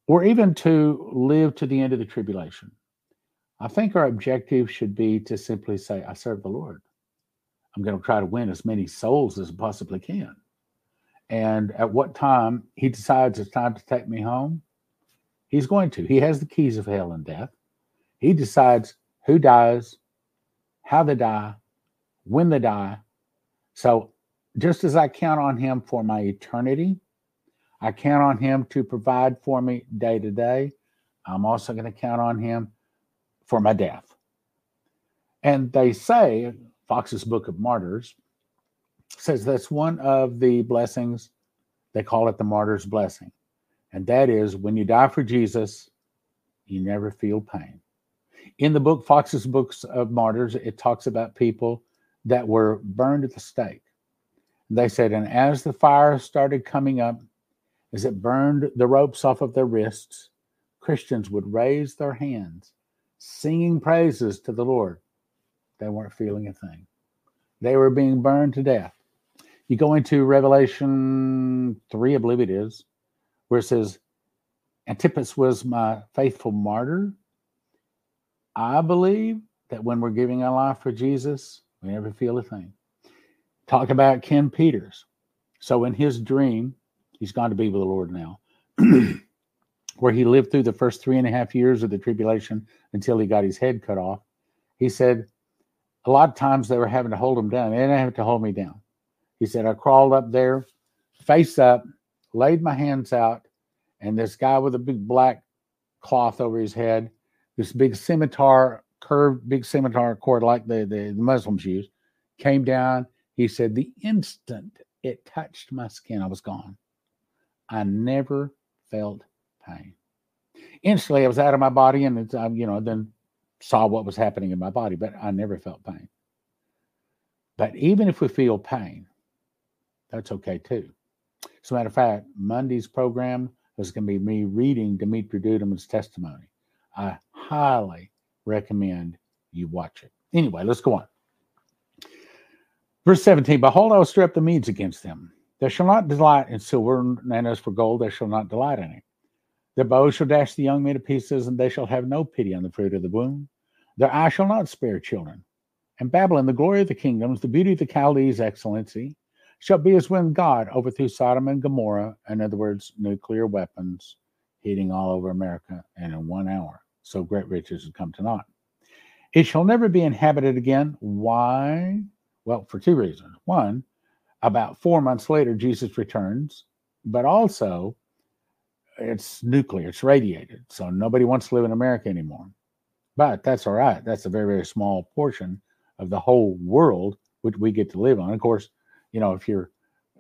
or even to live to the end of the tribulation. I think our objective should be to simply say, I serve the Lord. I'm going to try to win as many souls as I possibly can. And at what time he decides it's time to take me home, he's going to. He has the keys of hell and death. He decides who dies, how they die, when they die. So just as I count on him for my eternity, I count on him to provide for me day to day. I'm also going to count on him for my death. And they say, Fox's Book of Martyrs says that's one of the blessings. They call it the martyr's blessing. And that is when you die for Jesus, you never feel pain. In the book, Fox's Books of Martyrs, it talks about people that were burned at the stake. They said, and as the fire started coming up, as it burned the ropes off of their wrists, Christians would raise their hands, singing praises to the Lord. They weren't feeling a thing. They were being burned to death. You go into Revelation 3, I believe it is, where it says, Antipas was my faithful martyr. I believe that when we're giving our life for Jesus, we never feel a thing. Talk about Ken Peters. So in his dream, He's gone to be with the Lord now. Where he lived through the first three and a half years of the tribulation until he got his head cut off. He said, a lot of times they were having to hold him down. They didn't have to hold me down. He said, I crawled up there, face up, laid my hands out, and this guy with a big black cloth over his head, this big scimitar, curved big scimitar cord like the, the, the Muslims use, came down. He said, The instant it touched my skin, I was gone. I never felt pain. Instantly, I was out of my body, and it's, you know, then saw what was happening in my body, but I never felt pain. But even if we feel pain, that's okay too. As a matter of fact, Monday's program is going to be me reading Dumitru Duduman's testimony. I highly recommend you watch it. Anyway, let's go on. Verse 17 Behold, I will stir up the Medes against them they shall not delight in silver, and as for gold, they shall not delight in it. Their bows shall dash the young men to pieces, and they shall have no pity on the fruit of the womb. Their eye shall not spare children. And Babylon, the glory of the kingdoms, the beauty of the Chaldees' excellency, shall be as when God overthrew Sodom and Gomorrah, in other words, nuclear weapons hitting all over America, and in one hour. So great riches have come to naught. It shall never be inhabited again. Why? Well, for two reasons. One, about four months later, Jesus returns, but also it's nuclear, it's radiated. So nobody wants to live in America anymore. But that's all right. That's a very, very small portion of the whole world which we get to live on. Of course, you know, if you're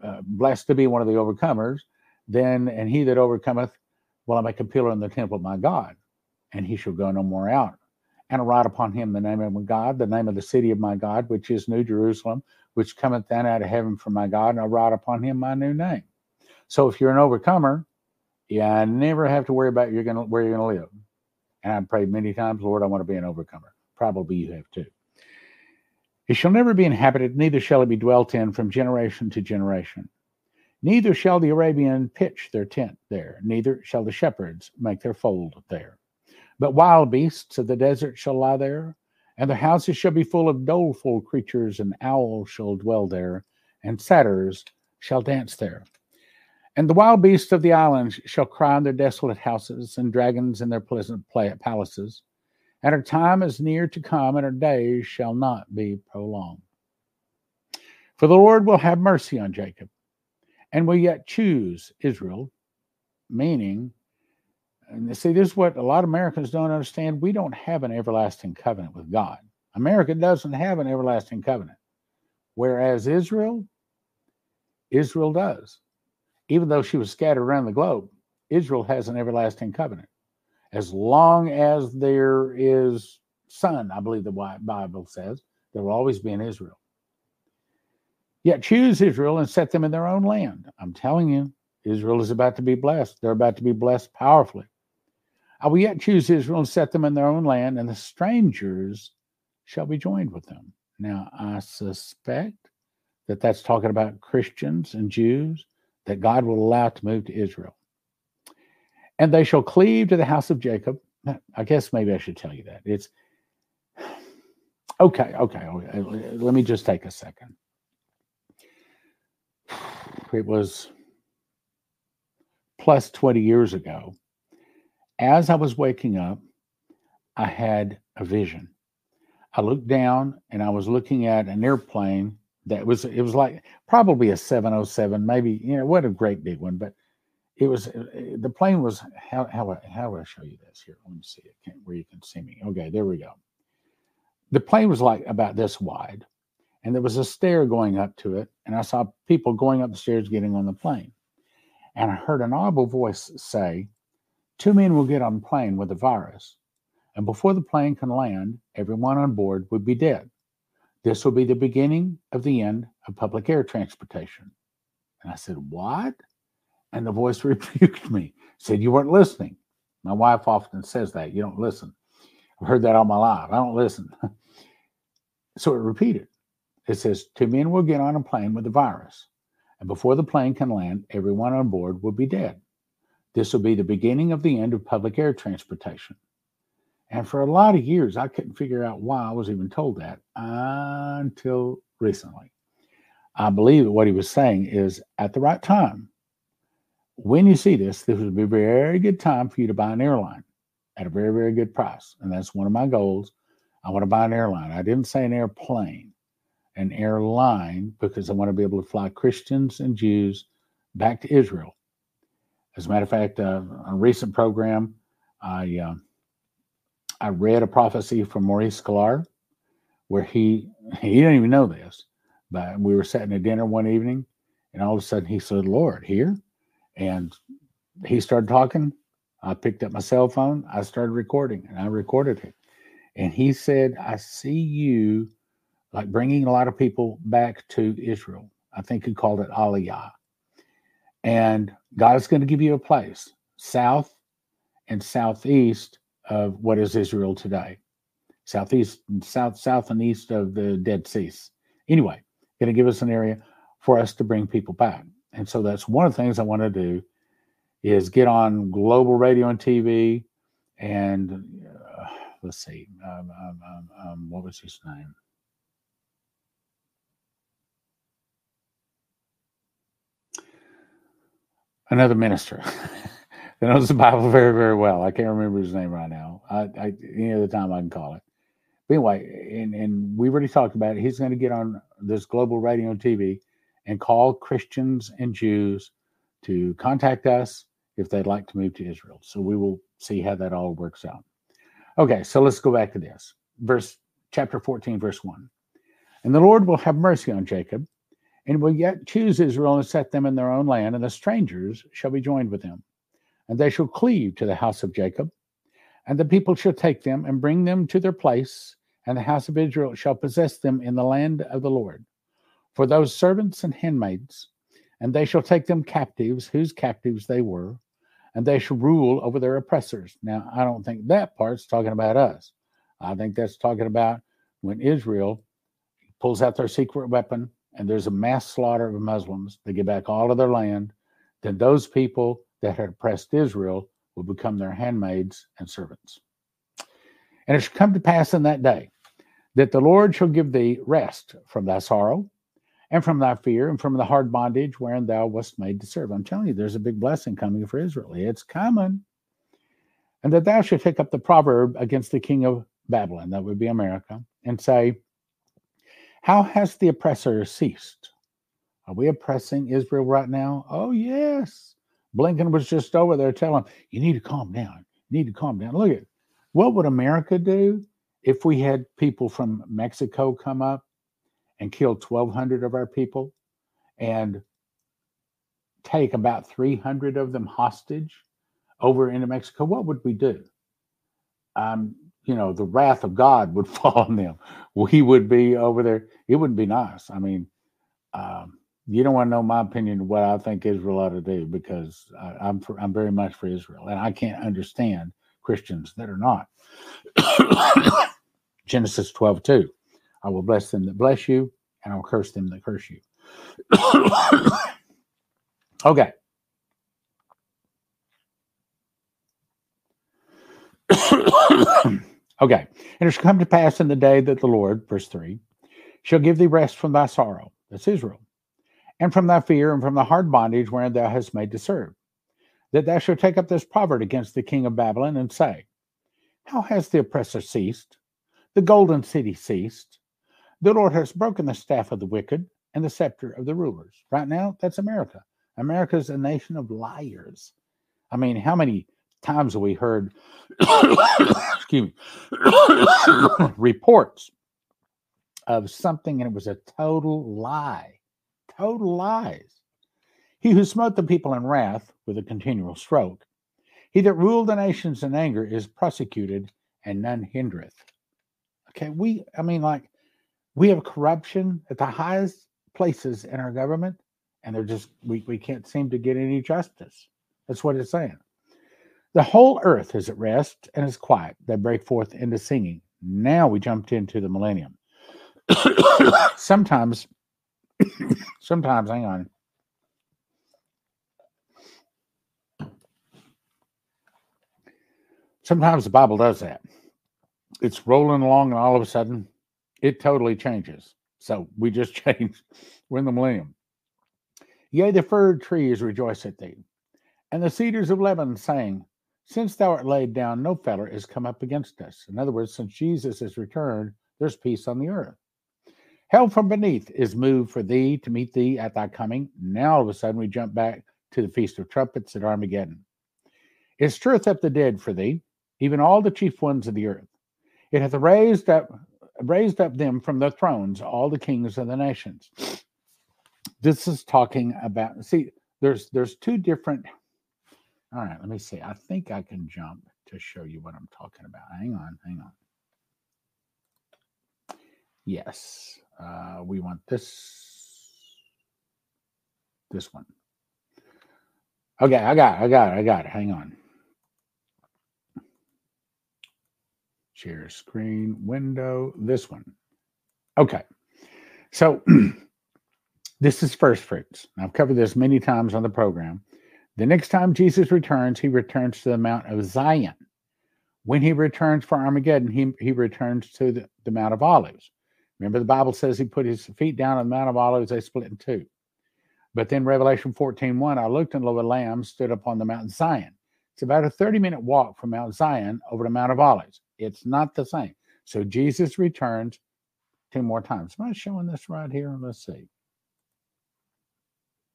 uh, blessed to be one of the overcomers, then and he that overcometh, well, I make a pillar in the temple of my God, and he shall go no more out. And I write upon him the name of my God, the name of the city of my God, which is New Jerusalem, which cometh down out of heaven from my God, and I write upon him my new name. So if you're an overcomer, yeah, I never have to worry about you're gonna where you're gonna live. And I've prayed many times, Lord, I want to be an overcomer. Probably you have too. It shall never be inhabited, neither shall it be dwelt in from generation to generation. Neither shall the Arabian pitch their tent there, neither shall the shepherds make their fold there. But wild beasts of the desert shall lie there, and the houses shall be full of doleful creatures, and owls shall dwell there, and satyrs shall dance there. And the wild beasts of the islands shall cry in their desolate houses, and dragons in their pleasant palaces. And her time is near to come, and her days shall not be prolonged. For the Lord will have mercy on Jacob, and will yet choose Israel, meaning and see, this is what a lot of Americans don't understand. We don't have an everlasting covenant with God. America doesn't have an everlasting covenant. Whereas Israel, Israel does. Even though she was scattered around the globe, Israel has an everlasting covenant. As long as there is sun, I believe the Bible says, there will always be an Israel. Yet choose Israel and set them in their own land. I'm telling you, Israel is about to be blessed. They're about to be blessed powerfully. I will yet choose Israel and set them in their own land, and the strangers shall be joined with them. Now, I suspect that that's talking about Christians and Jews that God will allow to move to Israel. And they shall cleave to the house of Jacob. I guess maybe I should tell you that. It's okay, okay. Let me just take a second. It was plus 20 years ago as I was waking up, I had a vision. I looked down and I was looking at an airplane that was it was like probably a 707 maybe you know what a great big one but it was uh, the plane was how how how would I show you this here? Let me see it where you can see me. Okay there we go. The plane was like about this wide and there was a stair going up to it and I saw people going up the stairs getting on the plane. And I heard an audible voice say Two men will get on plane with the virus, and before the plane can land, everyone on board would be dead. This will be the beginning of the end of public air transportation. And I said, What? And the voice rebuked me, said, You weren't listening. My wife often says that. You don't listen. I've heard that all my life. I don't listen. so it repeated. It says, Two men will get on a plane with the virus, and before the plane can land, everyone on board will be dead. This will be the beginning of the end of public air transportation. And for a lot of years, I couldn't figure out why I was even told that until recently. I believe that what he was saying is at the right time, when you see this, this would be a very good time for you to buy an airline at a very, very good price. And that's one of my goals. I want to buy an airline. I didn't say an airplane, an airline, because I want to be able to fly Christians and Jews back to Israel as a matter of fact, uh, a recent program, I uh, I read a prophecy from Maurice Sklar, where he he didn't even know this, but we were sitting at dinner one evening, and all of a sudden he said, "Lord, here," and he started talking. I picked up my cell phone. I started recording, and I recorded it. And he said, "I see you like bringing a lot of people back to Israel." I think he called it Aliyah. And God is going to give you a place south and southeast of what is Israel today. Southeast, south, south, and east of the Dead Seas. Anyway, going to give us an area for us to bring people back. And so that's one of the things I want to do is get on global radio and TV. And uh, let's see, um, um, um, um what was his name? another minister that knows the Bible very, very well. I can't remember his name right now. I, I any other time I can call it. But anyway, and, and we already talked about it. He's going to get on this global radio TV and call Christians and Jews to contact us if they'd like to move to Israel. So we will see how that all works out. Okay, so let's go back to this. Verse chapter 14, verse 1. And the Lord will have mercy on Jacob and will yet choose Israel and set them in their own land, and the strangers shall be joined with them. And they shall cleave to the house of Jacob, and the people shall take them and bring them to their place, and the house of Israel shall possess them in the land of the Lord. For those servants and handmaids, and they shall take them captives, whose captives they were, and they shall rule over their oppressors. Now, I don't think that part's talking about us. I think that's talking about when Israel pulls out their secret weapon, and there's a mass slaughter of Muslims. They get back all of their land. Then those people that had oppressed Israel will become their handmaids and servants. And it shall come to pass in that day that the Lord shall give thee rest from thy sorrow and from thy fear and from the hard bondage wherein thou wast made to serve. I'm telling you, there's a big blessing coming for Israel. It's coming. And that thou shalt take up the proverb against the king of Babylon, that would be America, and say, How has the oppressor ceased? Are we oppressing Israel right now? Oh, yes. Blinken was just over there telling him, You need to calm down. You need to calm down. Look at what would America do if we had people from Mexico come up and kill 1,200 of our people and take about 300 of them hostage over into Mexico? What would we do? Um, you know, the wrath of God would fall on them. We would be over there. It wouldn't be nice. I mean, um, you don't want to know my opinion of what I think Israel ought to do because I, I'm for, I'm very much for Israel, and I can't understand Christians that are not. Genesis 12, 2. I will bless them that bless you, and I will curse them that curse you. okay. okay. And it shall come to pass in the day that the Lord, verse 3, shall give thee rest from thy sorrow. That's Israel. And from thy fear and from the hard bondage wherein thou hast made to serve. That thou shalt take up this proverb against the king of Babylon and say, How has the oppressor ceased? The golden city ceased. The Lord has broken the staff of the wicked and the scepter of the rulers. Right now, that's America. America's a nation of liars. I mean, how many times have we heard excuse me reports of something and it was a total lie total lies he who smote the people in wrath with a continual stroke he that ruled the nations in anger is prosecuted and none hindereth okay we i mean like we have corruption at the highest places in our government and they're just we, we can't seem to get any justice that's what it's saying the whole earth is at rest and is quiet. They break forth into singing. Now we jumped into the millennium. sometimes, sometimes, hang on. Sometimes the Bible does that. It's rolling along, and all of a sudden, it totally changes. So we just changed. We're in the millennium. Yea, the fir trees rejoice at thee, and the cedars of Lebanon saying, since thou art laid down, no feller is come up against us. In other words, since Jesus is returned, there's peace on the earth. Hell from beneath is moved for thee to meet thee at thy coming. Now all of a sudden we jump back to the Feast of Trumpets at Armageddon. It stirreth up the dead for thee, even all the chief ones of the earth. It hath raised up raised up them from their thrones, all the kings of the nations. This is talking about see, there's there's two different all right, let me see. I think I can jump to show you what I'm talking about. Hang on, hang on. Yes, uh, we want this, this one. Okay, I got it, I got it, I got it. Hang on. Share screen window, this one. Okay, so this is first fruits. I've covered this many times on the program. The next time Jesus returns, he returns to the Mount of Zion. When he returns for Armageddon, he, he returns to the, the Mount of Olives. Remember, the Bible says he put his feet down on the Mount of Olives, they split in two. But then Revelation 14 1, I looked and lo, a lamb stood upon the Mount Zion. It's about a 30 minute walk from Mount Zion over to Mount of Olives. It's not the same. So Jesus returns two more times. Am I showing this right here? Let's see.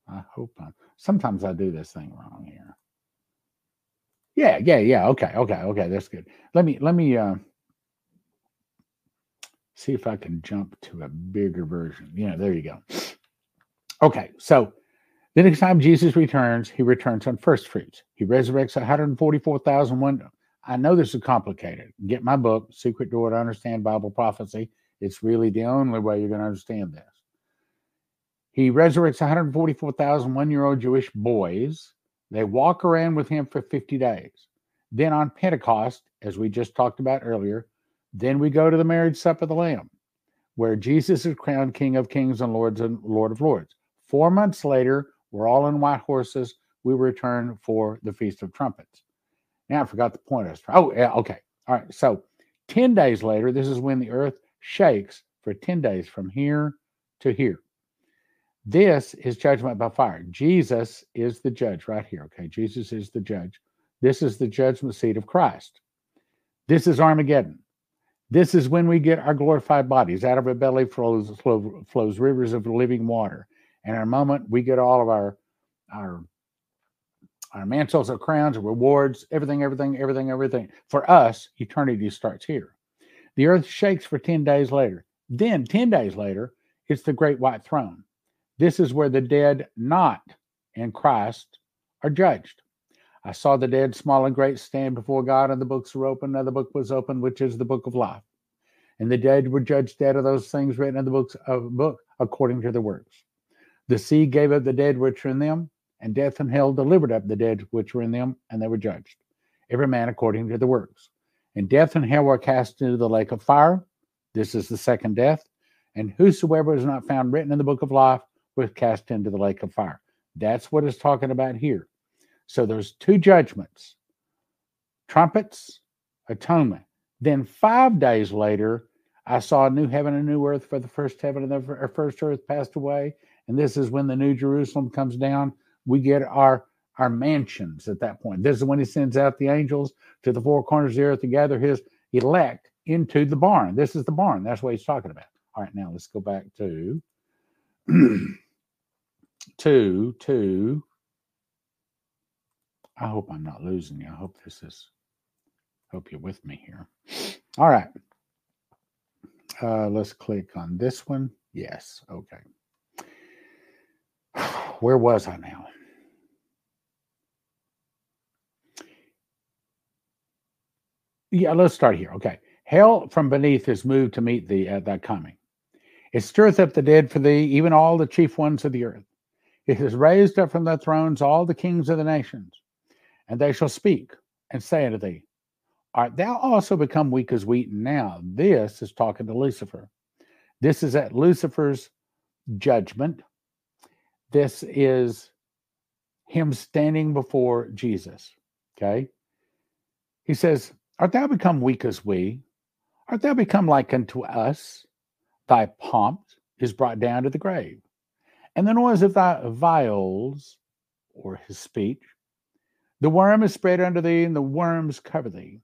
I hope I'm. Sometimes I do this thing wrong here. Yeah, yeah, yeah. Okay, okay, okay. That's good. Let me let me uh, see if I can jump to a bigger version. Yeah, there you go. Okay, so the next time Jesus returns, he returns on first fruits. He resurrects 144,000 I know this is complicated. Get my book, Secret Door to Understand Bible Prophecy. It's really the only way you're going to understand this. He resurrects 144,000 one year old Jewish boys. They walk around with him for 50 days. Then on Pentecost, as we just talked about earlier, then we go to the marriage supper of the Lamb. where Jesus is crowned King of Kings and Lords and Lord of Lords. Four months later, we're all in white horses. We return for the Feast of Trumpets. Now I forgot the point. I oh yeah, okay. All right. So 10 days later, this is when the earth shakes for 10 days from here to here. This is judgment by fire. Jesus is the judge right here. Okay. Jesus is the judge. This is the judgment seat of Christ. This is Armageddon. This is when we get our glorified bodies. Out of our belly flows, flow, flows rivers of living water. And in a moment, we get all of our, our, our mantles, our crowns, our rewards, everything, everything, everything, everything. For us, eternity starts here. The earth shakes for 10 days later. Then, 10 days later, it's the great white throne. This is where the dead not in Christ are judged. I saw the dead, small and great, stand before God, and the books were opened. Another book was opened, which is the book of life. And the dead were judged dead of those things written in the books of book according to their works. The sea gave up the dead which were in them, and death and hell delivered up the dead which were in them, and they were judged, every man according to the works. And death and hell were cast into the lake of fire. This is the second death. And whosoever was not found written in the book of life was cast into the lake of fire. That's what it's talking about here. So there's two judgments trumpets, atonement. Then five days later, I saw a new heaven and a new earth for the first heaven and the first earth passed away. And this is when the new Jerusalem comes down. We get our our mansions at that point. This is when he sends out the angels to the four corners of the earth to gather his elect into the barn. This is the barn. That's what he's talking about. All right, now let's go back to to to I hope I'm not losing you. I hope this is, hope you're with me here. All right. Uh, let's click on this one. Yes. Okay. Where was I now? Yeah, let's start here. Okay. Hell from beneath is moved to meet thee at thy coming. It stirreth up the dead for thee, even all the chief ones of the earth. It has raised up from their thrones all the kings of the nations and they shall speak and say unto thee, Art thou also become weak as wheat? Now, this is talking to Lucifer. This is at Lucifer's judgment. This is him standing before Jesus. Okay. He says, Art thou become weak as we? Art thou become like unto us? Thy pomp is brought down to the grave, and the noise of thy viols, or his speech, the worm is spread under thee, and the worms cover thee.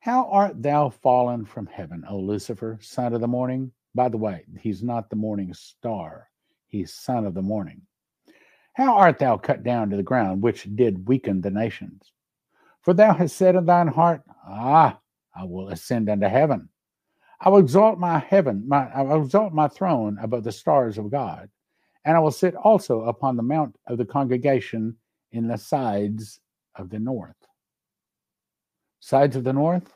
How art thou fallen from heaven, O Lucifer, son of the morning? By the way, he's not the morning star, he's son of the morning. How art thou cut down to the ground, which did weaken the nations? For thou hast said in thine heart, Ah, I will ascend unto heaven. I will exalt my heaven, my, I will exalt my throne above the stars of God, and I will sit also upon the mount of the congregation in the sides of the North. Sides of the North?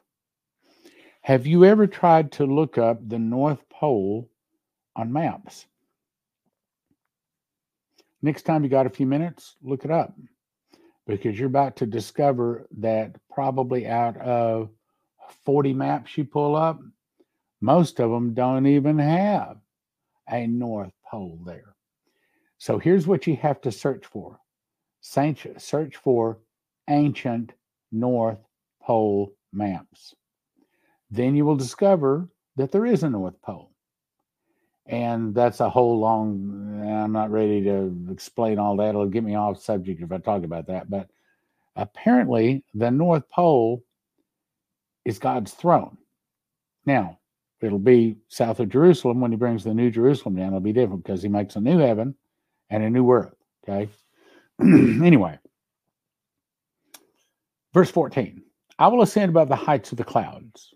Have you ever tried to look up the North Pole on maps? Next time you got a few minutes, look it up because you're about to discover that probably out of 40 maps you pull up, most of them don't even have a North Pole there. So here's what you have to search for search for ancient North Pole maps. Then you will discover that there is a North Pole. And that's a whole long, I'm not ready to explain all that. It'll get me off subject if I talk about that. But apparently, the North Pole is God's throne. Now, it'll be south of Jerusalem when he brings the new Jerusalem down. It'll be different because he makes a new heaven and a new earth. Okay. anyway, Verse 14 I will ascend above the heights of the clouds.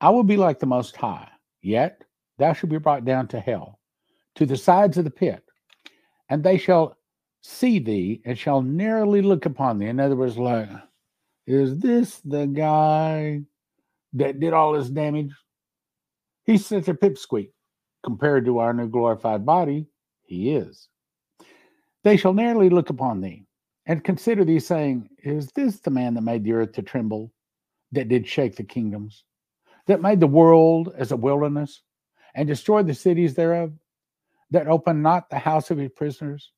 I will be like the Most High, yet thou shalt be brought down to hell, to the sides of the pit, and they shall see thee and shall narrowly look upon thee. In other words, like, is this the guy that did all this damage? He's such a pipsqueak compared to our new glorified body. He is. They shall narrowly look upon thee and consider thee, saying, Is this the man that made the earth to tremble, that did shake the kingdoms, that made the world as a wilderness, and destroyed the cities thereof, that opened not the house of his prisoners?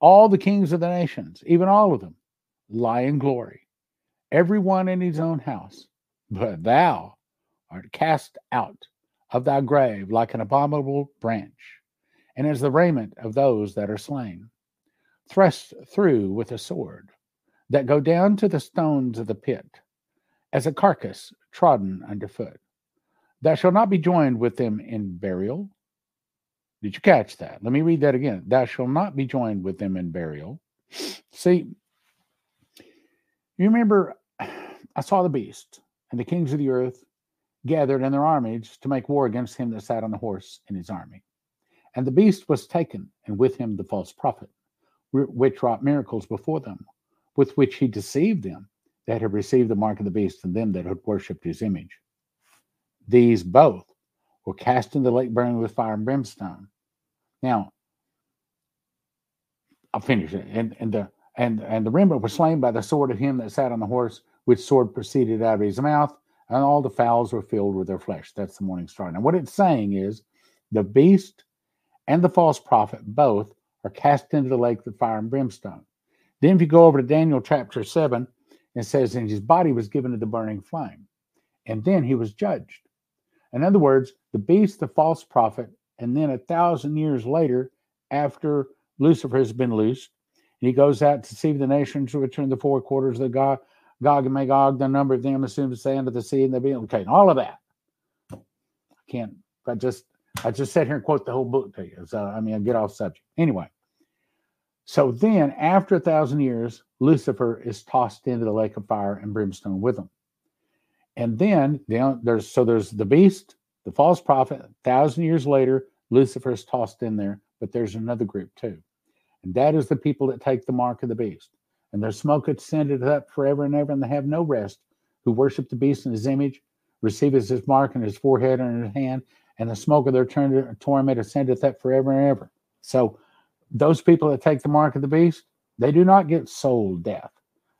All the kings of the nations, even all of them, lie in glory, every one in his own house. But thou art cast out of thy grave like an abominable branch, and as the raiment of those that are slain, thrust through with a sword, that go down to the stones of the pit, as a carcass trodden underfoot. Thou shalt not be joined with them in burial. Did you catch that? Let me read that again. Thou shalt not be joined with them in burial. See, you remember, I saw the beast and the kings of the earth gathered in their armies to make war against him that sat on the horse in his army. And the beast was taken, and with him the false prophet, which wrought miracles before them, with which he deceived them that had received the mark of the beast and them that had worshipped his image. These both were cast into the lake burning with fire and brimstone. Now, I'll finish it. And, and the and and the remnant was slain by the sword of him that sat on the horse, which sword proceeded out of his mouth, and all the fowls were filled with their flesh. That's the morning star. Now, what it's saying is the beast and the false prophet both are cast into the lake of fire and brimstone. Then, if you go over to Daniel chapter 7, it says, And his body was given to the burning flame, and then he was judged. In other words, the beast, the false prophet, and then a thousand years later, after Lucifer has been loosed, he goes out to see the nations are in the four quarters of the God, Gog and Magog, the number of them assume the sand of the sea, and they be okay, and all of that. I can't. I just I just sit here and quote the whole book to you. So I mean, I get off subject anyway. So then, after a thousand years, Lucifer is tossed into the lake of fire and brimstone with them. And then there's so there's the beast, the false prophet. A thousand years later, Lucifer is tossed in there, but there's another group too, and that is the people that take the mark of the beast and their smoke ascended up forever and ever, and they have no rest, who worship the beast in his image, receive his mark in his forehead and in his hand, and the smoke of their torment ascendeth up forever and ever. So those people that take the mark of the beast, they do not get soul death.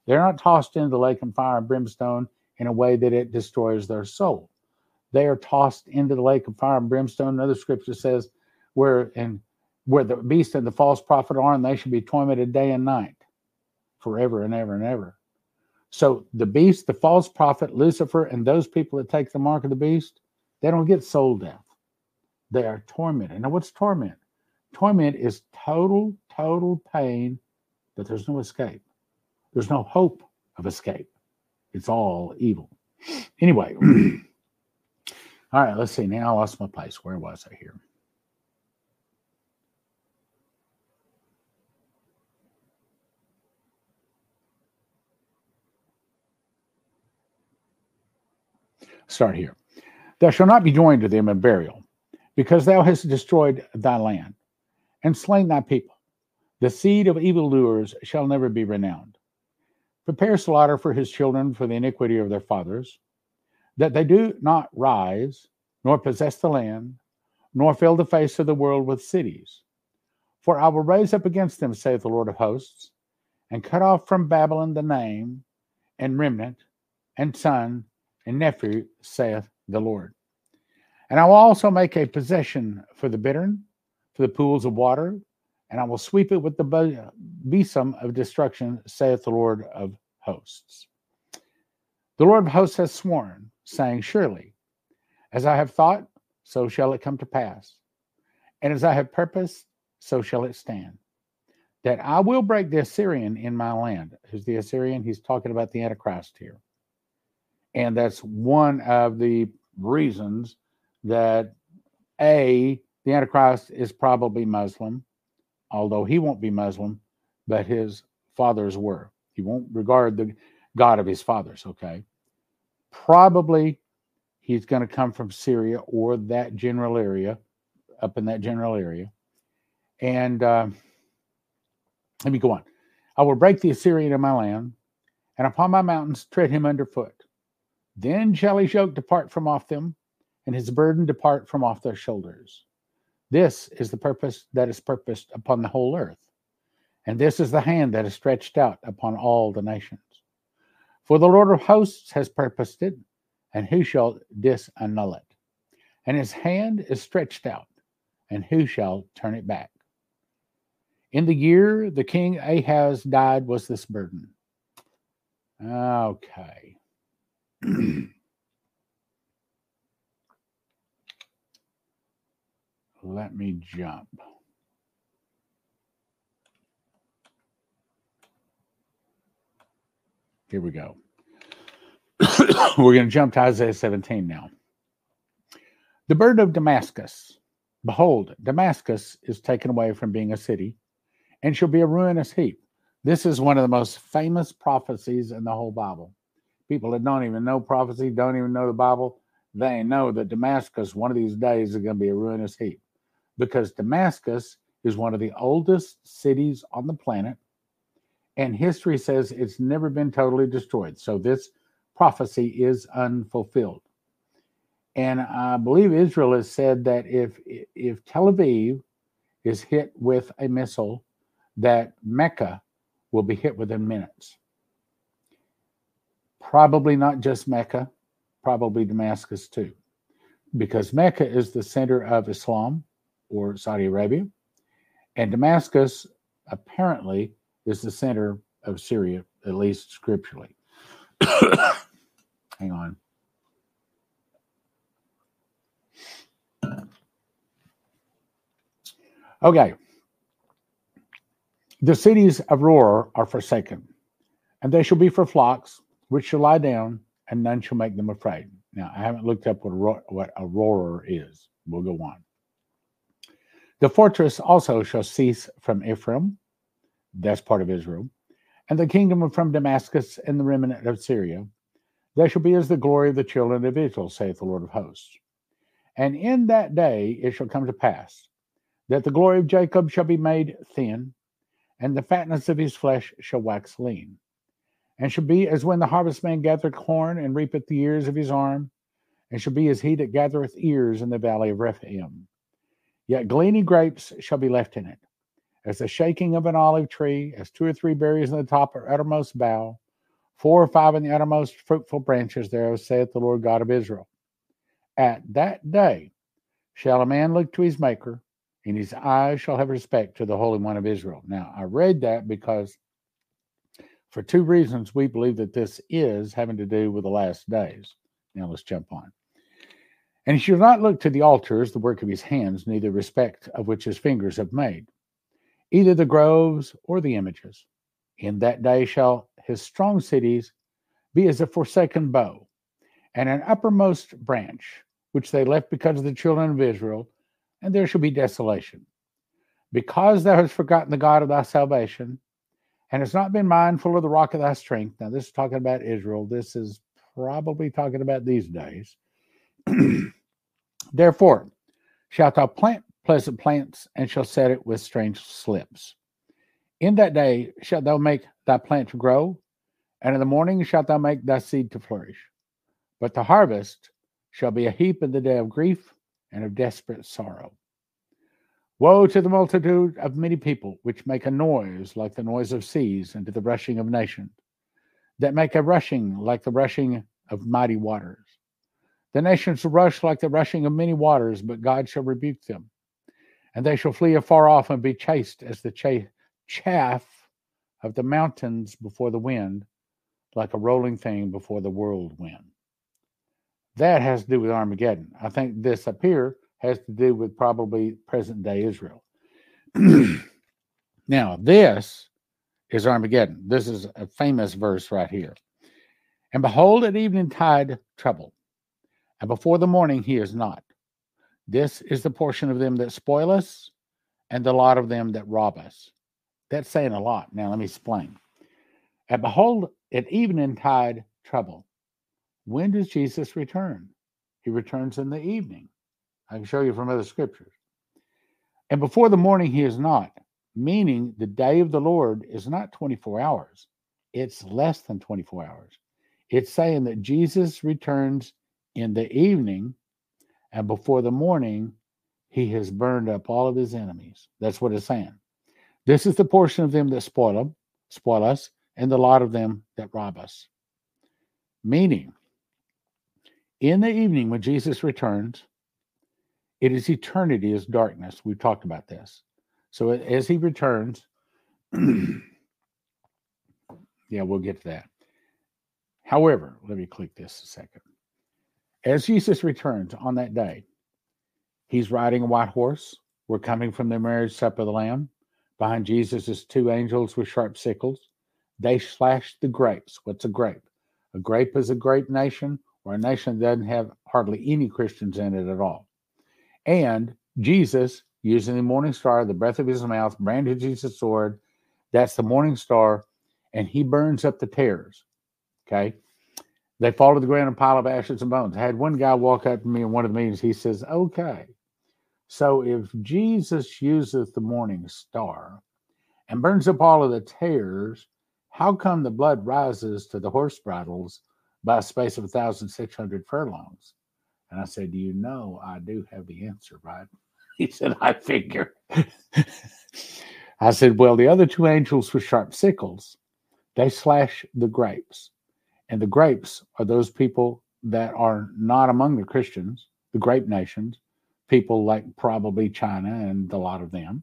They're not tossed into the lake of fire and brimstone in a way that it destroys their soul. They are tossed into the lake of fire and brimstone. Another scripture says, where and where the beast and the false prophet are, and they shall be tormented day and night forever and ever and ever. So the beast, the false prophet, Lucifer, and those people that take the mark of the beast, they don't get soul death. They are tormented. Now, what's torment? Torment is total, total pain that there's no escape. There's no hope of escape. It's all evil. Anyway, all right, let's see. Now I lost my place. Where was I here? start here. Thou shalt not be joined to them in burial, because thou hast destroyed thy land and slain thy people. The seed of evildoers shall never be renowned. Prepare slaughter for his children for the iniquity of their fathers, that they do not rise, nor possess the land, nor fill the face of the world with cities. For I will raise up against them, saith the Lord of hosts, and cut off from Babylon the name, and remnant, and son, and nephew, saith the Lord. And I will also make a possession for the bittern, the pools of water, and I will sweep it with the besom of destruction, saith the Lord of hosts. The Lord of hosts has sworn, saying, Surely, as I have thought, so shall it come to pass. And as I have purposed, so shall it stand. That I will break the Assyrian in my land. Who's the Assyrian? He's talking about the Antichrist here. And that's one of the reasons that A, the Antichrist is probably Muslim, although he won't be Muslim, but his fathers were. He won't regard the God of his fathers, okay? Probably he's going to come from Syria or that general area, up in that general area. And uh, let me go on. I will break the Assyrian in my land, and upon my mountains tread him underfoot. Then shall his yoke depart from off them, and his burden depart from off their shoulders. This is the purpose that is purposed upon the whole earth, and this is the hand that is stretched out upon all the nations. For the Lord of hosts has purposed it, and who shall disannul it? and his hand is stretched out, and who shall turn it back? In the year the king Ahaz died was this burden. Okay. Let me jump. Here we go. We're going to jump to Isaiah 17 now. The bird of Damascus. Behold, Damascus is taken away from being a city and shall be a ruinous heap. This is one of the most famous prophecies in the whole Bible. People that don't even know prophecy, don't even know the Bible, they know that Damascus, one of these days, is going to be a ruinous heap because Damascus is one of the oldest cities on the planet and history says it's never been totally destroyed. So this prophecy is unfulfilled. And I believe Israel has said that if if Tel Aviv is hit with a missile, that Mecca will be hit within minutes. Probably not just Mecca, probably Damascus too, because Mecca is the center of Islam or Saudi Arabia, and Damascus apparently is the center of Syria, at least scripturally. Hang on. Okay. The cities of Roar are forsaken, and they shall be for flocks, which shall lie down, and none shall make them afraid. Now, I haven't looked up what a, what a roarer is. We'll go on. The fortress also shall cease from Ephraim, that's part of Israel, and the kingdom from Damascus and the remnant of Syria. They shall be as the glory of the children of Israel, saith the Lord of hosts. And in that day it shall come to pass that the glory of Jacob shall be made thin, and the fatness of his flesh shall wax lean, and shall be as when the harvestman gathereth corn and reapeth the ears of his arm, and shall be as he that gathereth ears in the valley of Rephaim. Yet gleaning grapes shall be left in it, as the shaking of an olive tree, as two or three berries in the top or uttermost bough, four or five in the uttermost fruitful branches thereof, saith the Lord God of Israel. At that day shall a man look to his Maker, and his eyes shall have respect to the Holy One of Israel. Now, I read that because for two reasons we believe that this is having to do with the last days. Now, let's jump on. And he shall not look to the altars, the work of his hands, neither respect of which his fingers have made either the groves or the images. In that day shall his strong cities be as a forsaken bow, and an uppermost branch, which they left because of the children of Israel, and there shall be desolation. Because thou hast forgotten the God of thy salvation, and hast not been mindful of the rock of thy strength. Now, this is talking about Israel. This is probably talking about these days. Therefore, shalt thou plant pleasant plants, and shall set it with strange slips. In that day shalt thou make thy plant to grow, and in the morning shalt thou make thy seed to flourish. But the harvest shall be a heap in the day of grief and of desperate sorrow. Woe to the multitude of many people which make a noise like the noise of seas, and to the rushing of nations, that make a rushing like the rushing of mighty waters. The nations rush like the rushing of many waters, but God shall rebuke them and they shall flee afar off and be chased as the chaff of the mountains before the wind, like a rolling thing before the whirlwind. That has to do with Armageddon. I think this up here has to do with probably present day Israel. now, this is Armageddon. This is a famous verse right here. And behold, at evening tide trouble, and before the morning he is not. This is the portion of them that spoil us and the lot of them that rob us. That's saying a lot. Now, let me explain. And behold, at evening tide trouble. When does Jesus return? He returns in the evening. I can show you from other scriptures. And before the morning, he is not, meaning the day of the Lord is not 24 hours, it's less than 24 hours. It's saying that Jesus returns in the evening and before the morning, he has burned up all of his enemies. That's what it's saying. This is the portion of them that spoil them, spoil us, and the lot of them that rob us. Meaning, in the evening when Jesus returns, It is eternity is darkness. We've talked about this. So as he returns, yeah, we'll get to that. However, let me click this a second. As Jesus returns on that day, he's riding a white horse. We're coming from the marriage supper of the Lamb. Behind Jesus is two angels with sharp sickles. They slash the grapes. What's a grape? A grape is a grape nation or a nation that doesn't have hardly any Christians in it at all. And Jesus, using the morning star, the breath of his mouth, branded Jesus' sword. That's the morning star, and he burns up the tares. Okay. They fall to the ground, a pile of ashes and bones. I had one guy walk up to me in one of the meetings. He says, Okay, so if Jesus uses the morning star and burns up all of the tares, how come the blood rises to the horse bridles by a space of 1,600 furlongs? And I said, Do you know I do have the answer, right? He said, I figure. I said, Well, the other two angels with sharp sickles, they slash the grapes. And the grapes are those people that are not among the Christians, the grape nations, people like probably China and a lot of them.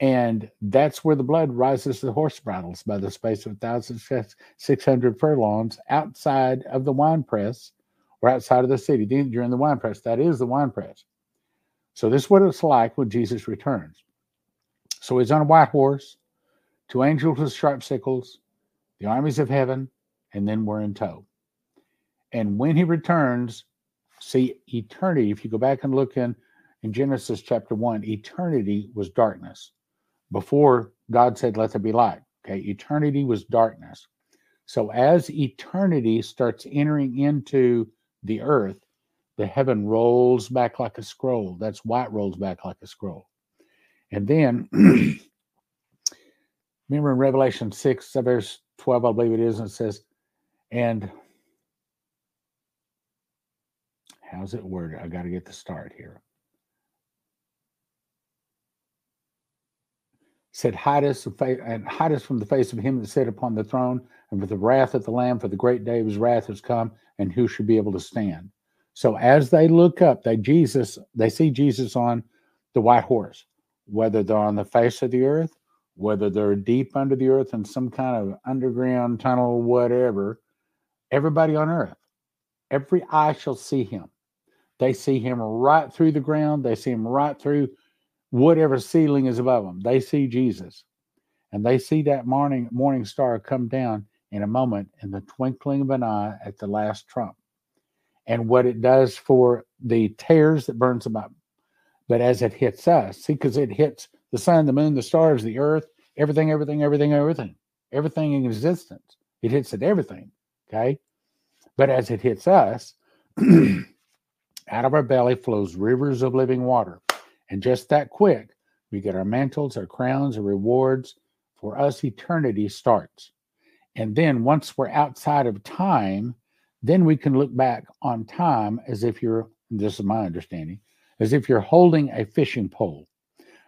And that's where the blood rises to the horse bridles by the space of 1,600 furlongs outside of the wine press or outside of the city during the wine press. That is the wine press. So, this is what it's like when Jesus returns. So, he's on a white horse, two angels with sharp sickles, the armies of heaven, and then we're in tow. And when he returns, see eternity, if you go back and look in, in Genesis chapter 1, eternity was darkness. Before God said, Let there be light. Okay, eternity was darkness. So as eternity starts entering into the earth, the heaven rolls back like a scroll. That's why it rolls back like a scroll. And then remember in Revelation 6, verse 12, I believe it is, and it says, and how's it worded? I got to get the start here. Said, hide us, and hide us from the face of him that sat upon the throne, and for the wrath of the Lamb, for the great day of his wrath has come, and who should be able to stand? So as they look up, they Jesus, they see Jesus on the white horse, whether they're on the face of the earth, whether they're deep under the earth in some kind of underground tunnel, whatever, everybody on earth. Every eye shall see him. They see him right through the ground. They see him right through whatever ceiling is above them. They see Jesus. And they see that morning morning star come down in a moment in the twinkling of an eye at the last trump. And what it does for the tares that burns them up. But as it hits us, see, because it hits the sun, the moon, the stars, the earth, everything, everything, everything, everything, everything in existence. It hits at everything. Okay. But as it hits us, out of our belly flows rivers of living water. And just that quick, we get our mantles, our crowns, our rewards. For us, eternity starts. And then once we're outside of time, then we can look back on time as if you're, this is my understanding, as if you're holding a fishing pole.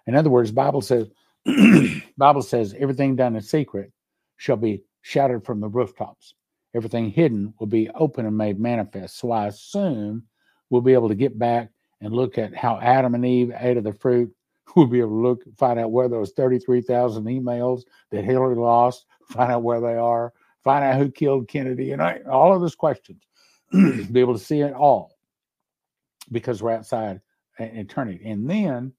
In other words, Bible says, Bible says everything done in secret shall be shouted from the rooftops everything hidden will be open and made manifest. So I assume we'll be able to get back and look at how Adam and Eve ate of the fruit. We'll be able to look, find out where those 33,000 emails that Hillary lost, find out where they are, find out who killed Kennedy, and all of those questions. be able to see it all because we're outside eternity. And then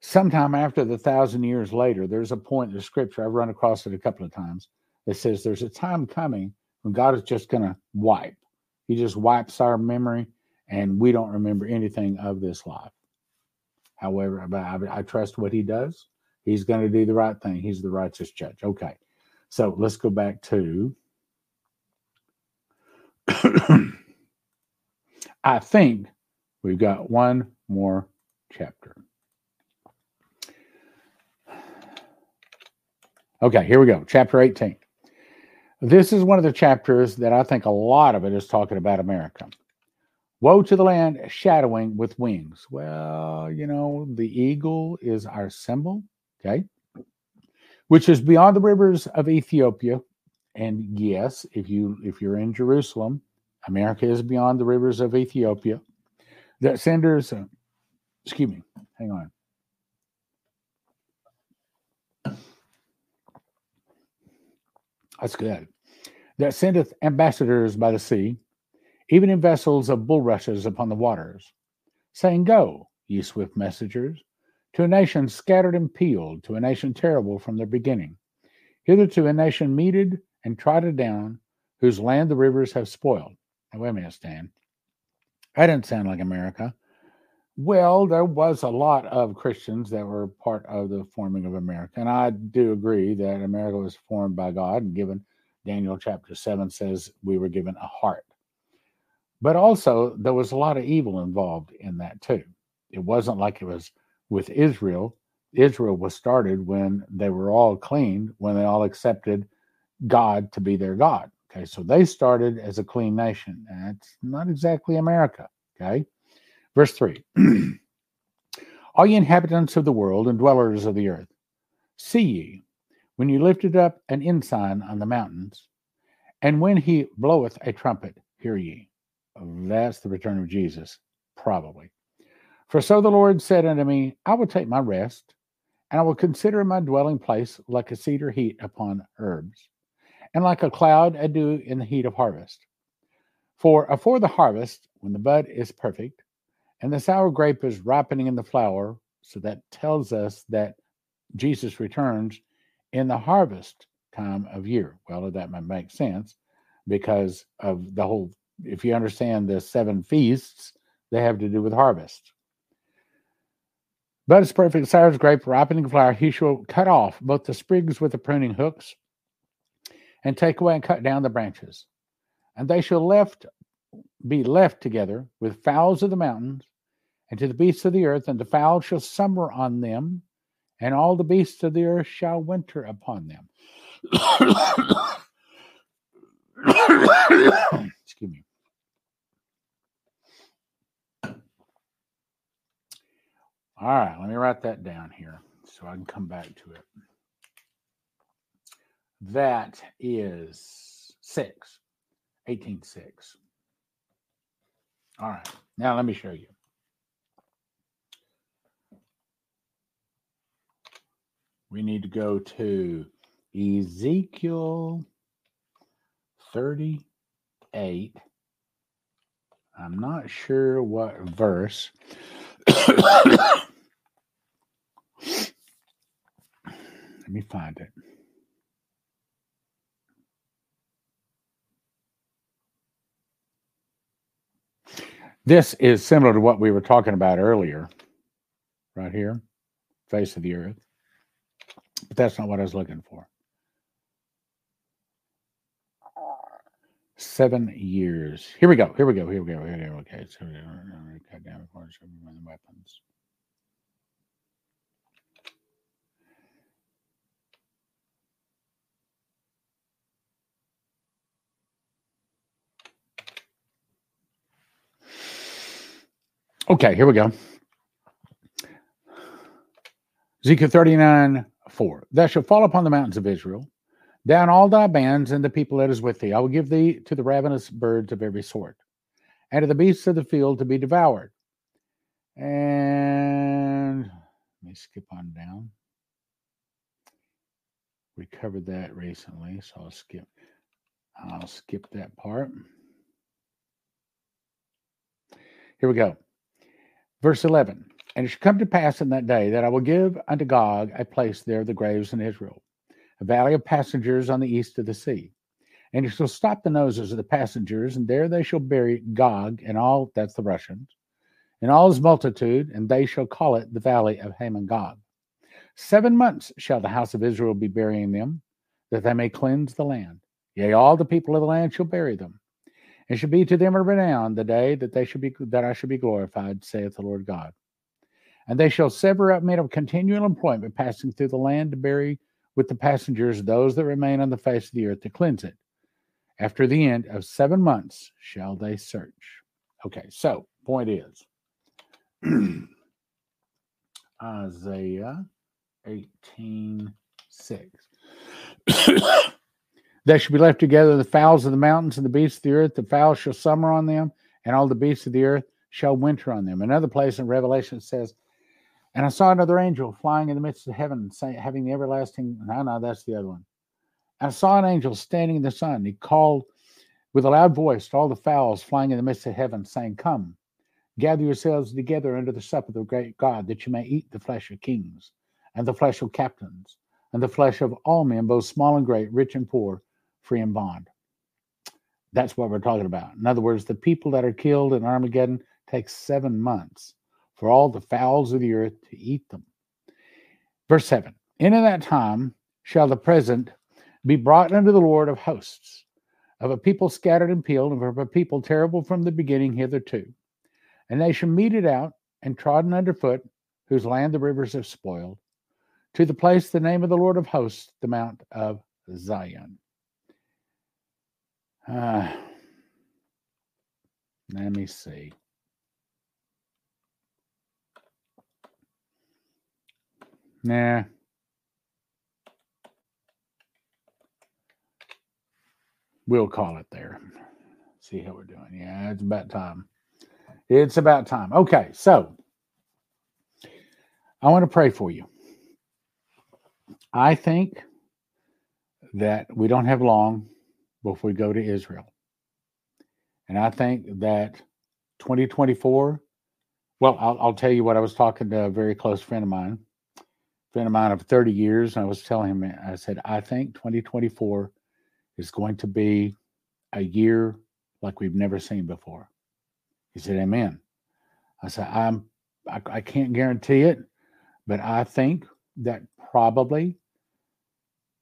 sometime after the thousand years later, there's a point in the scripture, I've run across it a couple of times, that says there's a time coming God is just going to wipe. He just wipes our memory and we don't remember anything of this life. However, I, I trust what he does. He's going to do the right thing. He's the righteous judge. Okay. So let's go back to. I think we've got one more chapter. Okay, here we go. Chapter 18. This is one of the chapters that I think a lot of it is talking about America. Woe to the land shadowing with wings. Well, you know, the eagle is our symbol, okay, which is beyond the rivers of Ethiopia. And yes, if you if you're in Jerusalem, America is beyond the rivers of Ethiopia. That centers uh, Excuse me. Hang on. That's good. That sendeth ambassadors by the sea, even in vessels of bulrushes upon the waters, saying, Go, ye swift messengers, to a nation scattered and peeled, to a nation terrible from their beginning. Hitherto a nation meted and trodden down, whose land the rivers have spoiled. Now, wait a minute, Stan. That didn't sound like America. Well, there was a lot of Christians that were part of the forming of America. And I do agree that America was formed by God and given, Daniel chapter 7 says we were given a heart. But also, there was a lot of evil involved in that too. It wasn't like it was with Israel. Israel was started when they were all clean, when they all accepted God to be their God. Okay, so they started as a clean nation. That's not exactly America. Okay. Verse 3 All ye inhabitants of the world and dwellers of the earth, see ye, when ye lifted up an ensign on the mountains, and when he bloweth a trumpet, hear ye. That's the return of Jesus, probably. For so the Lord said unto me, I will take my rest, and I will consider my dwelling place like a cedar heat upon herbs, and like a cloud a dew in the heat of harvest. For afore the harvest, when the bud is perfect, and the sour grape is ripening in the flower. So that tells us that Jesus returns in the harvest time of year. Well, that might make sense because of the whole, if you understand the seven feasts, they have to do with harvest. But it's perfect, sour grape, ripening flower, he shall cut off both the sprigs with the pruning hooks and take away and cut down the branches. And they shall left be left together with fowls of the mountains and to the beasts of the earth, and the fowl shall summer on them, and all the beasts of the earth shall winter upon them. Excuse me. All right, let me write that down here so I can come back to it. That is 6, 18 6. All right, now let me show you. We need to go to Ezekiel 38. I'm not sure what verse. Let me find it. This is similar to what we were talking about earlier, right here, face of the earth. But that's not what I was looking for. Seven years. Here we go. Here we go. Here we go. Here we go. Okay. So, weapons. Okay, here we go. Ezekiel 39, 4. Thou shalt fall upon the mountains of Israel, down all thy bands and the people that is with thee. I will give thee to the ravenous birds of every sort, and to the beasts of the field to be devoured. And let me skip on down. We covered that recently, so I'll skip. I'll skip that part. Here we go. Verse 11 And it shall come to pass in that day that I will give unto Gog a place there, of the graves in Israel, a valley of passengers on the east of the sea. And he shall stop the noses of the passengers, and there they shall bury Gog and all, that's the Russians, and all his multitude, and they shall call it the valley of Hamon Gog. Seven months shall the house of Israel be burying them, that they may cleanse the land. Yea, all the people of the land shall bury them. It shall be to them a renown the day that they should be that I should be glorified, saith the Lord God. And they shall sever up men of continual employment passing through the land to bury with the passengers those that remain on the face of the earth to cleanse it. After the end of seven months shall they search. Okay, so point is Isaiah 18 6. They shall be left together, the fowls of the mountains and the beasts of the earth. The fowls shall summer on them, and all the beasts of the earth shall winter on them. Another place in Revelation says, And I saw another angel flying in the midst of heaven, saying, having the everlasting. No, no, that's the other one. And I saw an angel standing in the sun. He called with a loud voice to all the fowls flying in the midst of heaven, saying, Come, gather yourselves together under the supper of the great God, that you may eat the flesh of kings, and the flesh of captains, and the flesh of all men, both small and great, rich and poor, free and bond. That's what we're talking about. In other words, the people that are killed in Armageddon take seven months for all the fowls of the earth to eat them. Verse 7 And in that time shall the present be brought unto the Lord of hosts, of a people scattered and peeled, and of a people terrible from the beginning hitherto. And they shall mete it out and trodden underfoot, whose land the rivers have spoiled, to the place the name of the Lord of hosts, the Mount of Zion. Uh, let me see. Nah. We'll call it there. See how we're doing. Yeah, it's about time. It's about time. Okay, so I want to pray for you. I think that we don't have long before we go to Israel. And I think that 2024, well, I'll, I'll, tell you what I was talking to a very close friend of mine, friend of mine of 30 years. And I was telling him, I said, I think 2024 is going to be a year like we've never seen before. He said, Amen. I said, I'm, I, I can't guarantee it, but I think that probably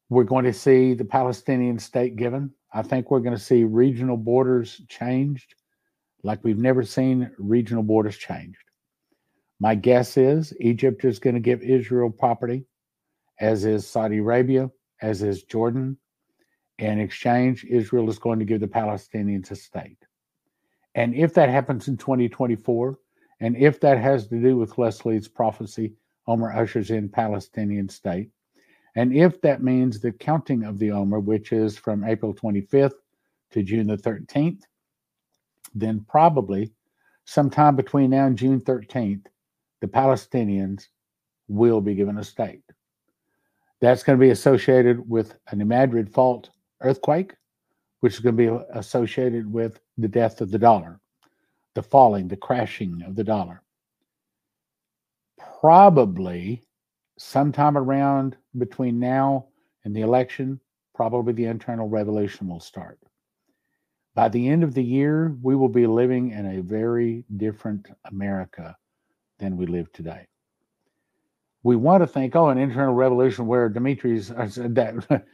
we're going to see the Palestinian state given. I think we're going to see regional borders changed like we've never seen regional borders changed. My guess is Egypt is going to give Israel property, as is Saudi Arabia, as is Jordan. In exchange, Israel is going to give the Palestinians a state. And if that happens in 2024, and if that has to do with Leslie's prophecy, Omer ushers in Palestinian state, and if that means the counting of the Omer, which is from April 25th to June the 13th, then probably sometime between now and June 13th, the Palestinians will be given a state. That's going to be associated with an Madrid fault earthquake, which is going to be associated with the death of the dollar, the falling, the crashing of the dollar. Probably sometime around between now and the election, probably the internal revolution will start. By the end of the year, we will be living in a very different America than we live today. We want to think, oh, an internal revolution where Dumitru's that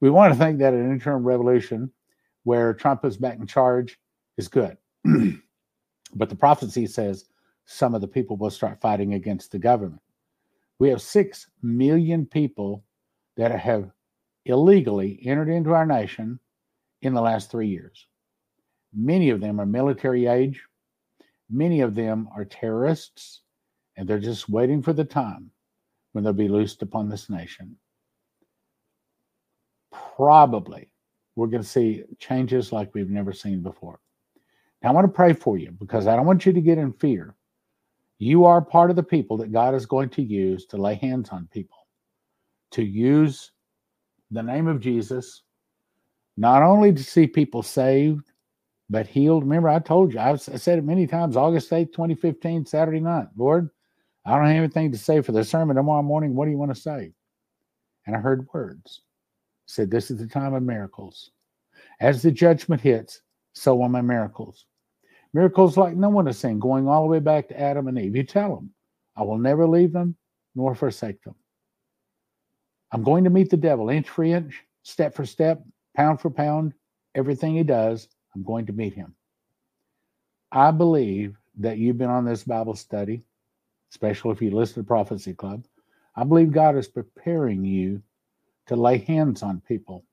we want to think that an internal revolution where Trump is back in charge is good. but the prophecy says some of the people will start fighting against the government. We have 6 million people that have illegally entered into our nation in the last three years. Many of them are military age, many of them are terrorists, and they're just waiting for the time when they'll be loosed upon this nation. Probably we're going to see changes like we've never seen before. Now, I want to pray for you because I don't want you to get in fear. You are part of the people that God is going to use to lay hands on people, to use the name of Jesus, not only to see people saved, but healed. Remember, I told you, I've said it many times August 8th, 2015, Saturday night. Lord, I don't have anything to say for the sermon tomorrow morning. What do you want to say? And I heard words. said, This is the time of miracles. As the judgment hits, so are my miracles. Miracles like no one has seen, going all the way back to Adam and Eve. You tell them, I will never leave them nor forsake them. I'm going to meet the devil inch for inch, step for step, pound for pound, everything he does, I'm going to meet him. I believe that you've been on this Bible study, especially if you listen to Prophecy Club. I believe God is preparing you to lay hands on people,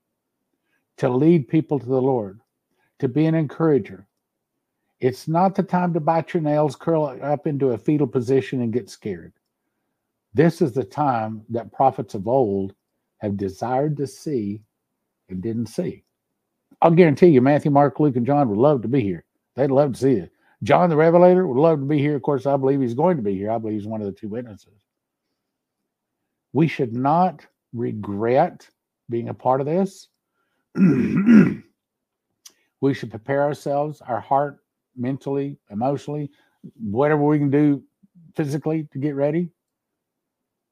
to lead people to the Lord, to be an encourager, it's not the time to bite your nails, curl up into a fetal position, and get scared. This is the time that prophets of old have desired to see and didn't see. I'll guarantee you, Matthew, Mark, Luke, and John would love to be here. They'd love to see it. John the Revelator would love to be here. Of course, I believe he's going to be here. I believe he's one of the two witnesses. We should not regret being a part of this. we should prepare ourselves, our heart, mentally, emotionally, whatever we can do physically to get ready.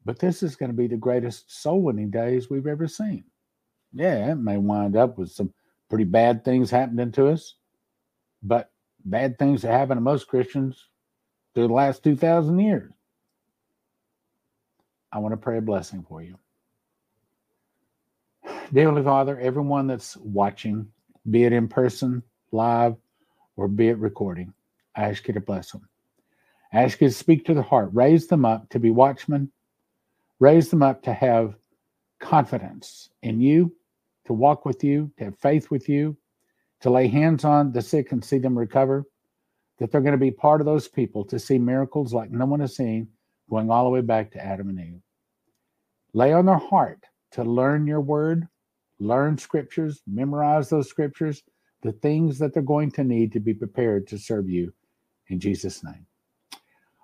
But this is going to be the greatest soul winning days we've ever seen. Yeah, it may wind up with some pretty bad things happening to us, but bad things that happen to most Christians through the last 2,000 years. I want to pray a blessing for you. Dear Heavenly Father, everyone that's watching, be it in person, live, or be it recording, I ask you to bless them. I ask you to speak to the heart, raise them up to be watchmen, raise them up to have confidence in you, to walk with you, to have faith with you, to lay hands on the sick and see them recover, that they're going to be part of those people to see miracles like no one has seen going all the way back to Adam and Eve. Lay on their heart to learn your word, learn scriptures, memorize those scriptures, the things that they're going to need to be prepared to serve you in Jesus' name.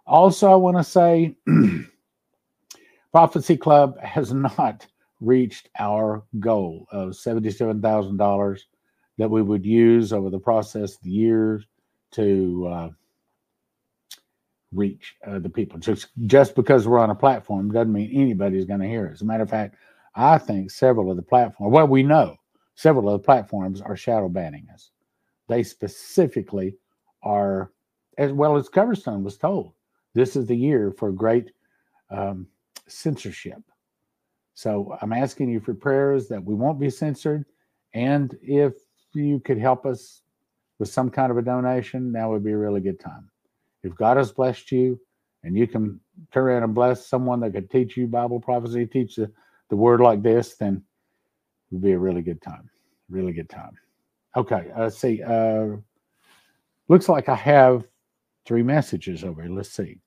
Also, I want to say Prophecy Club has not reached our goal of $77,000 that we would use over the process of the years to uh, reach uh, the people. Just just because we're on a platform doesn't mean anybody's going to hear us. As a matter of fact, I think several of the platforms, well, we know several of the platforms are shadow banning us. They specifically are, as well as Coverstone was told, this is the year for great um, censorship. So I'm asking you for prayers that we won't be censored. And if you could help us with some kind of a donation, that would be a really good time. If God has blessed you and you can turn around and bless someone that could teach you Bible prophecy, teach the, the word like this, then would be a really good time. Really good time. Okay, let's see. Uh, looks like I have three messages over here. Let's see.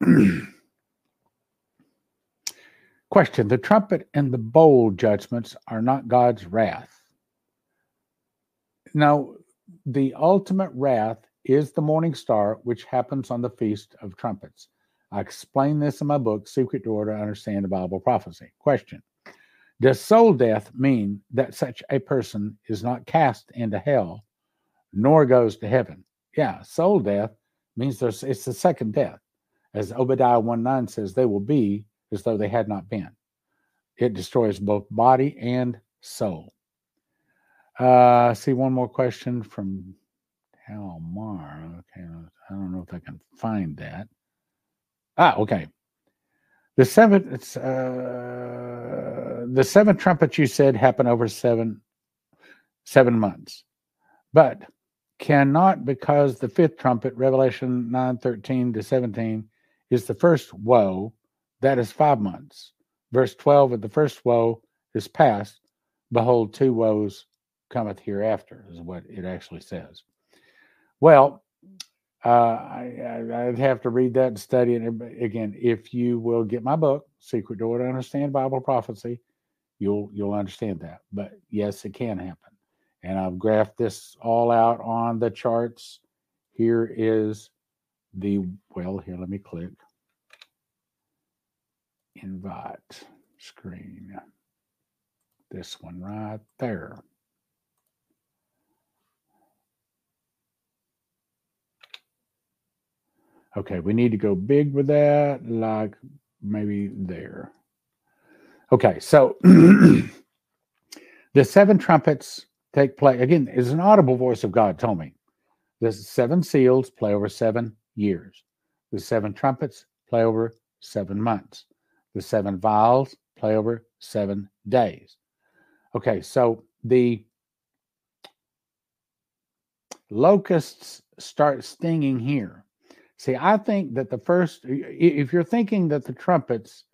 Question The trumpet and the bowl judgments are not God's wrath. Now, the ultimate wrath is the morning star, which happens on the Feast of Trumpets. I explain this in my book, Secret Door to Understand the Bible Prophecy. Question Does soul death mean that such a person is not cast into hell nor goes to heaven? Yeah, soul death means there's it's the second death. As Obadiah 1 9 says, they will be as though they had not been. It destroys both body and soul. Uh, see one more question from Mar. Okay, I don't know if I can find that. Ah, okay. The seventh, it's uh, the seven trumpets you said happen over seven seven months, but cannot because the fifth trumpet, Revelation nine thirteen to seventeen, is the first woe. That is five months. Verse twelve of the first woe is past. Behold, two woes cometh hereafter, is what it actually says. Well, uh, I, would have to read that and study it again. If you will get my book, Secret Door to Understand Bible Prophecy, you'll you'll understand that. But yes, it can happen, and I've graphed this all out on the charts. Here is the well. Here, let me click invite screen. This one right there. Okay, we need to go big with that, like maybe there. Okay, so the seven trumpets take place. Again, is an audible voice of God told me. The seven seals play over seven years. The seven trumpets play over seven months. The seven vials play over seven days. Okay, so the locusts start stinging here. See, I think that the first, if you're thinking that the trumpets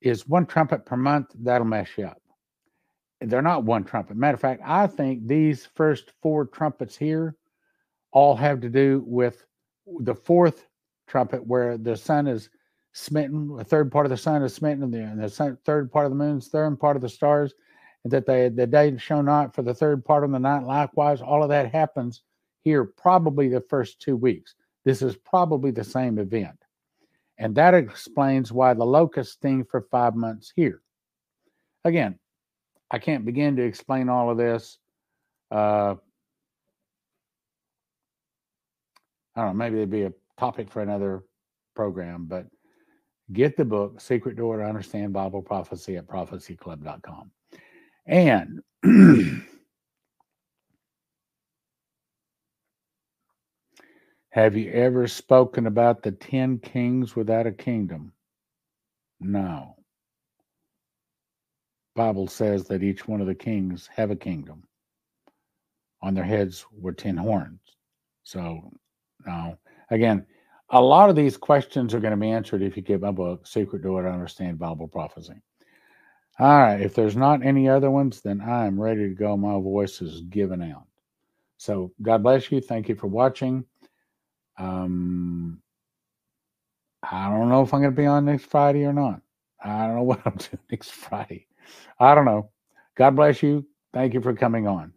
is one trumpet per month, that'll mess you up. They're not one trumpet. Matter of fact, I think these first four trumpets here all have to do with the fourth trumpet where the sun is smitten, a third part of the sun is smitten, and the, and the sun, third part of the moon's third part of the stars, and that they the day show not for the third part of the night. Likewise, all of that happens here probably the first two weeks. This is probably the same event. And that explains why the locust sting for five months here. Again, I can't begin to explain all of this. Uh, I don't know, maybe it'd be a topic for another program, but get the book, Secret Door to Understand Bible Prophecy at prophecyclub.com. And have you ever spoken about the 10 kings without a kingdom? No. Bible says that each one of the kings have a kingdom. On their heads were 10 horns. So, no. Again, a lot of these questions are going to be answered if you get my book, Secret Door to Understand Bible Prophecy. All right. If there's not any other ones, then I'm ready to go. My voice is given out. So God bless you. Thank you for watching. Um, I don't know if I'm going to be on next Friday or not. I don't know what I'm doing next Friday. I don't know. God bless you. Thank you for coming on.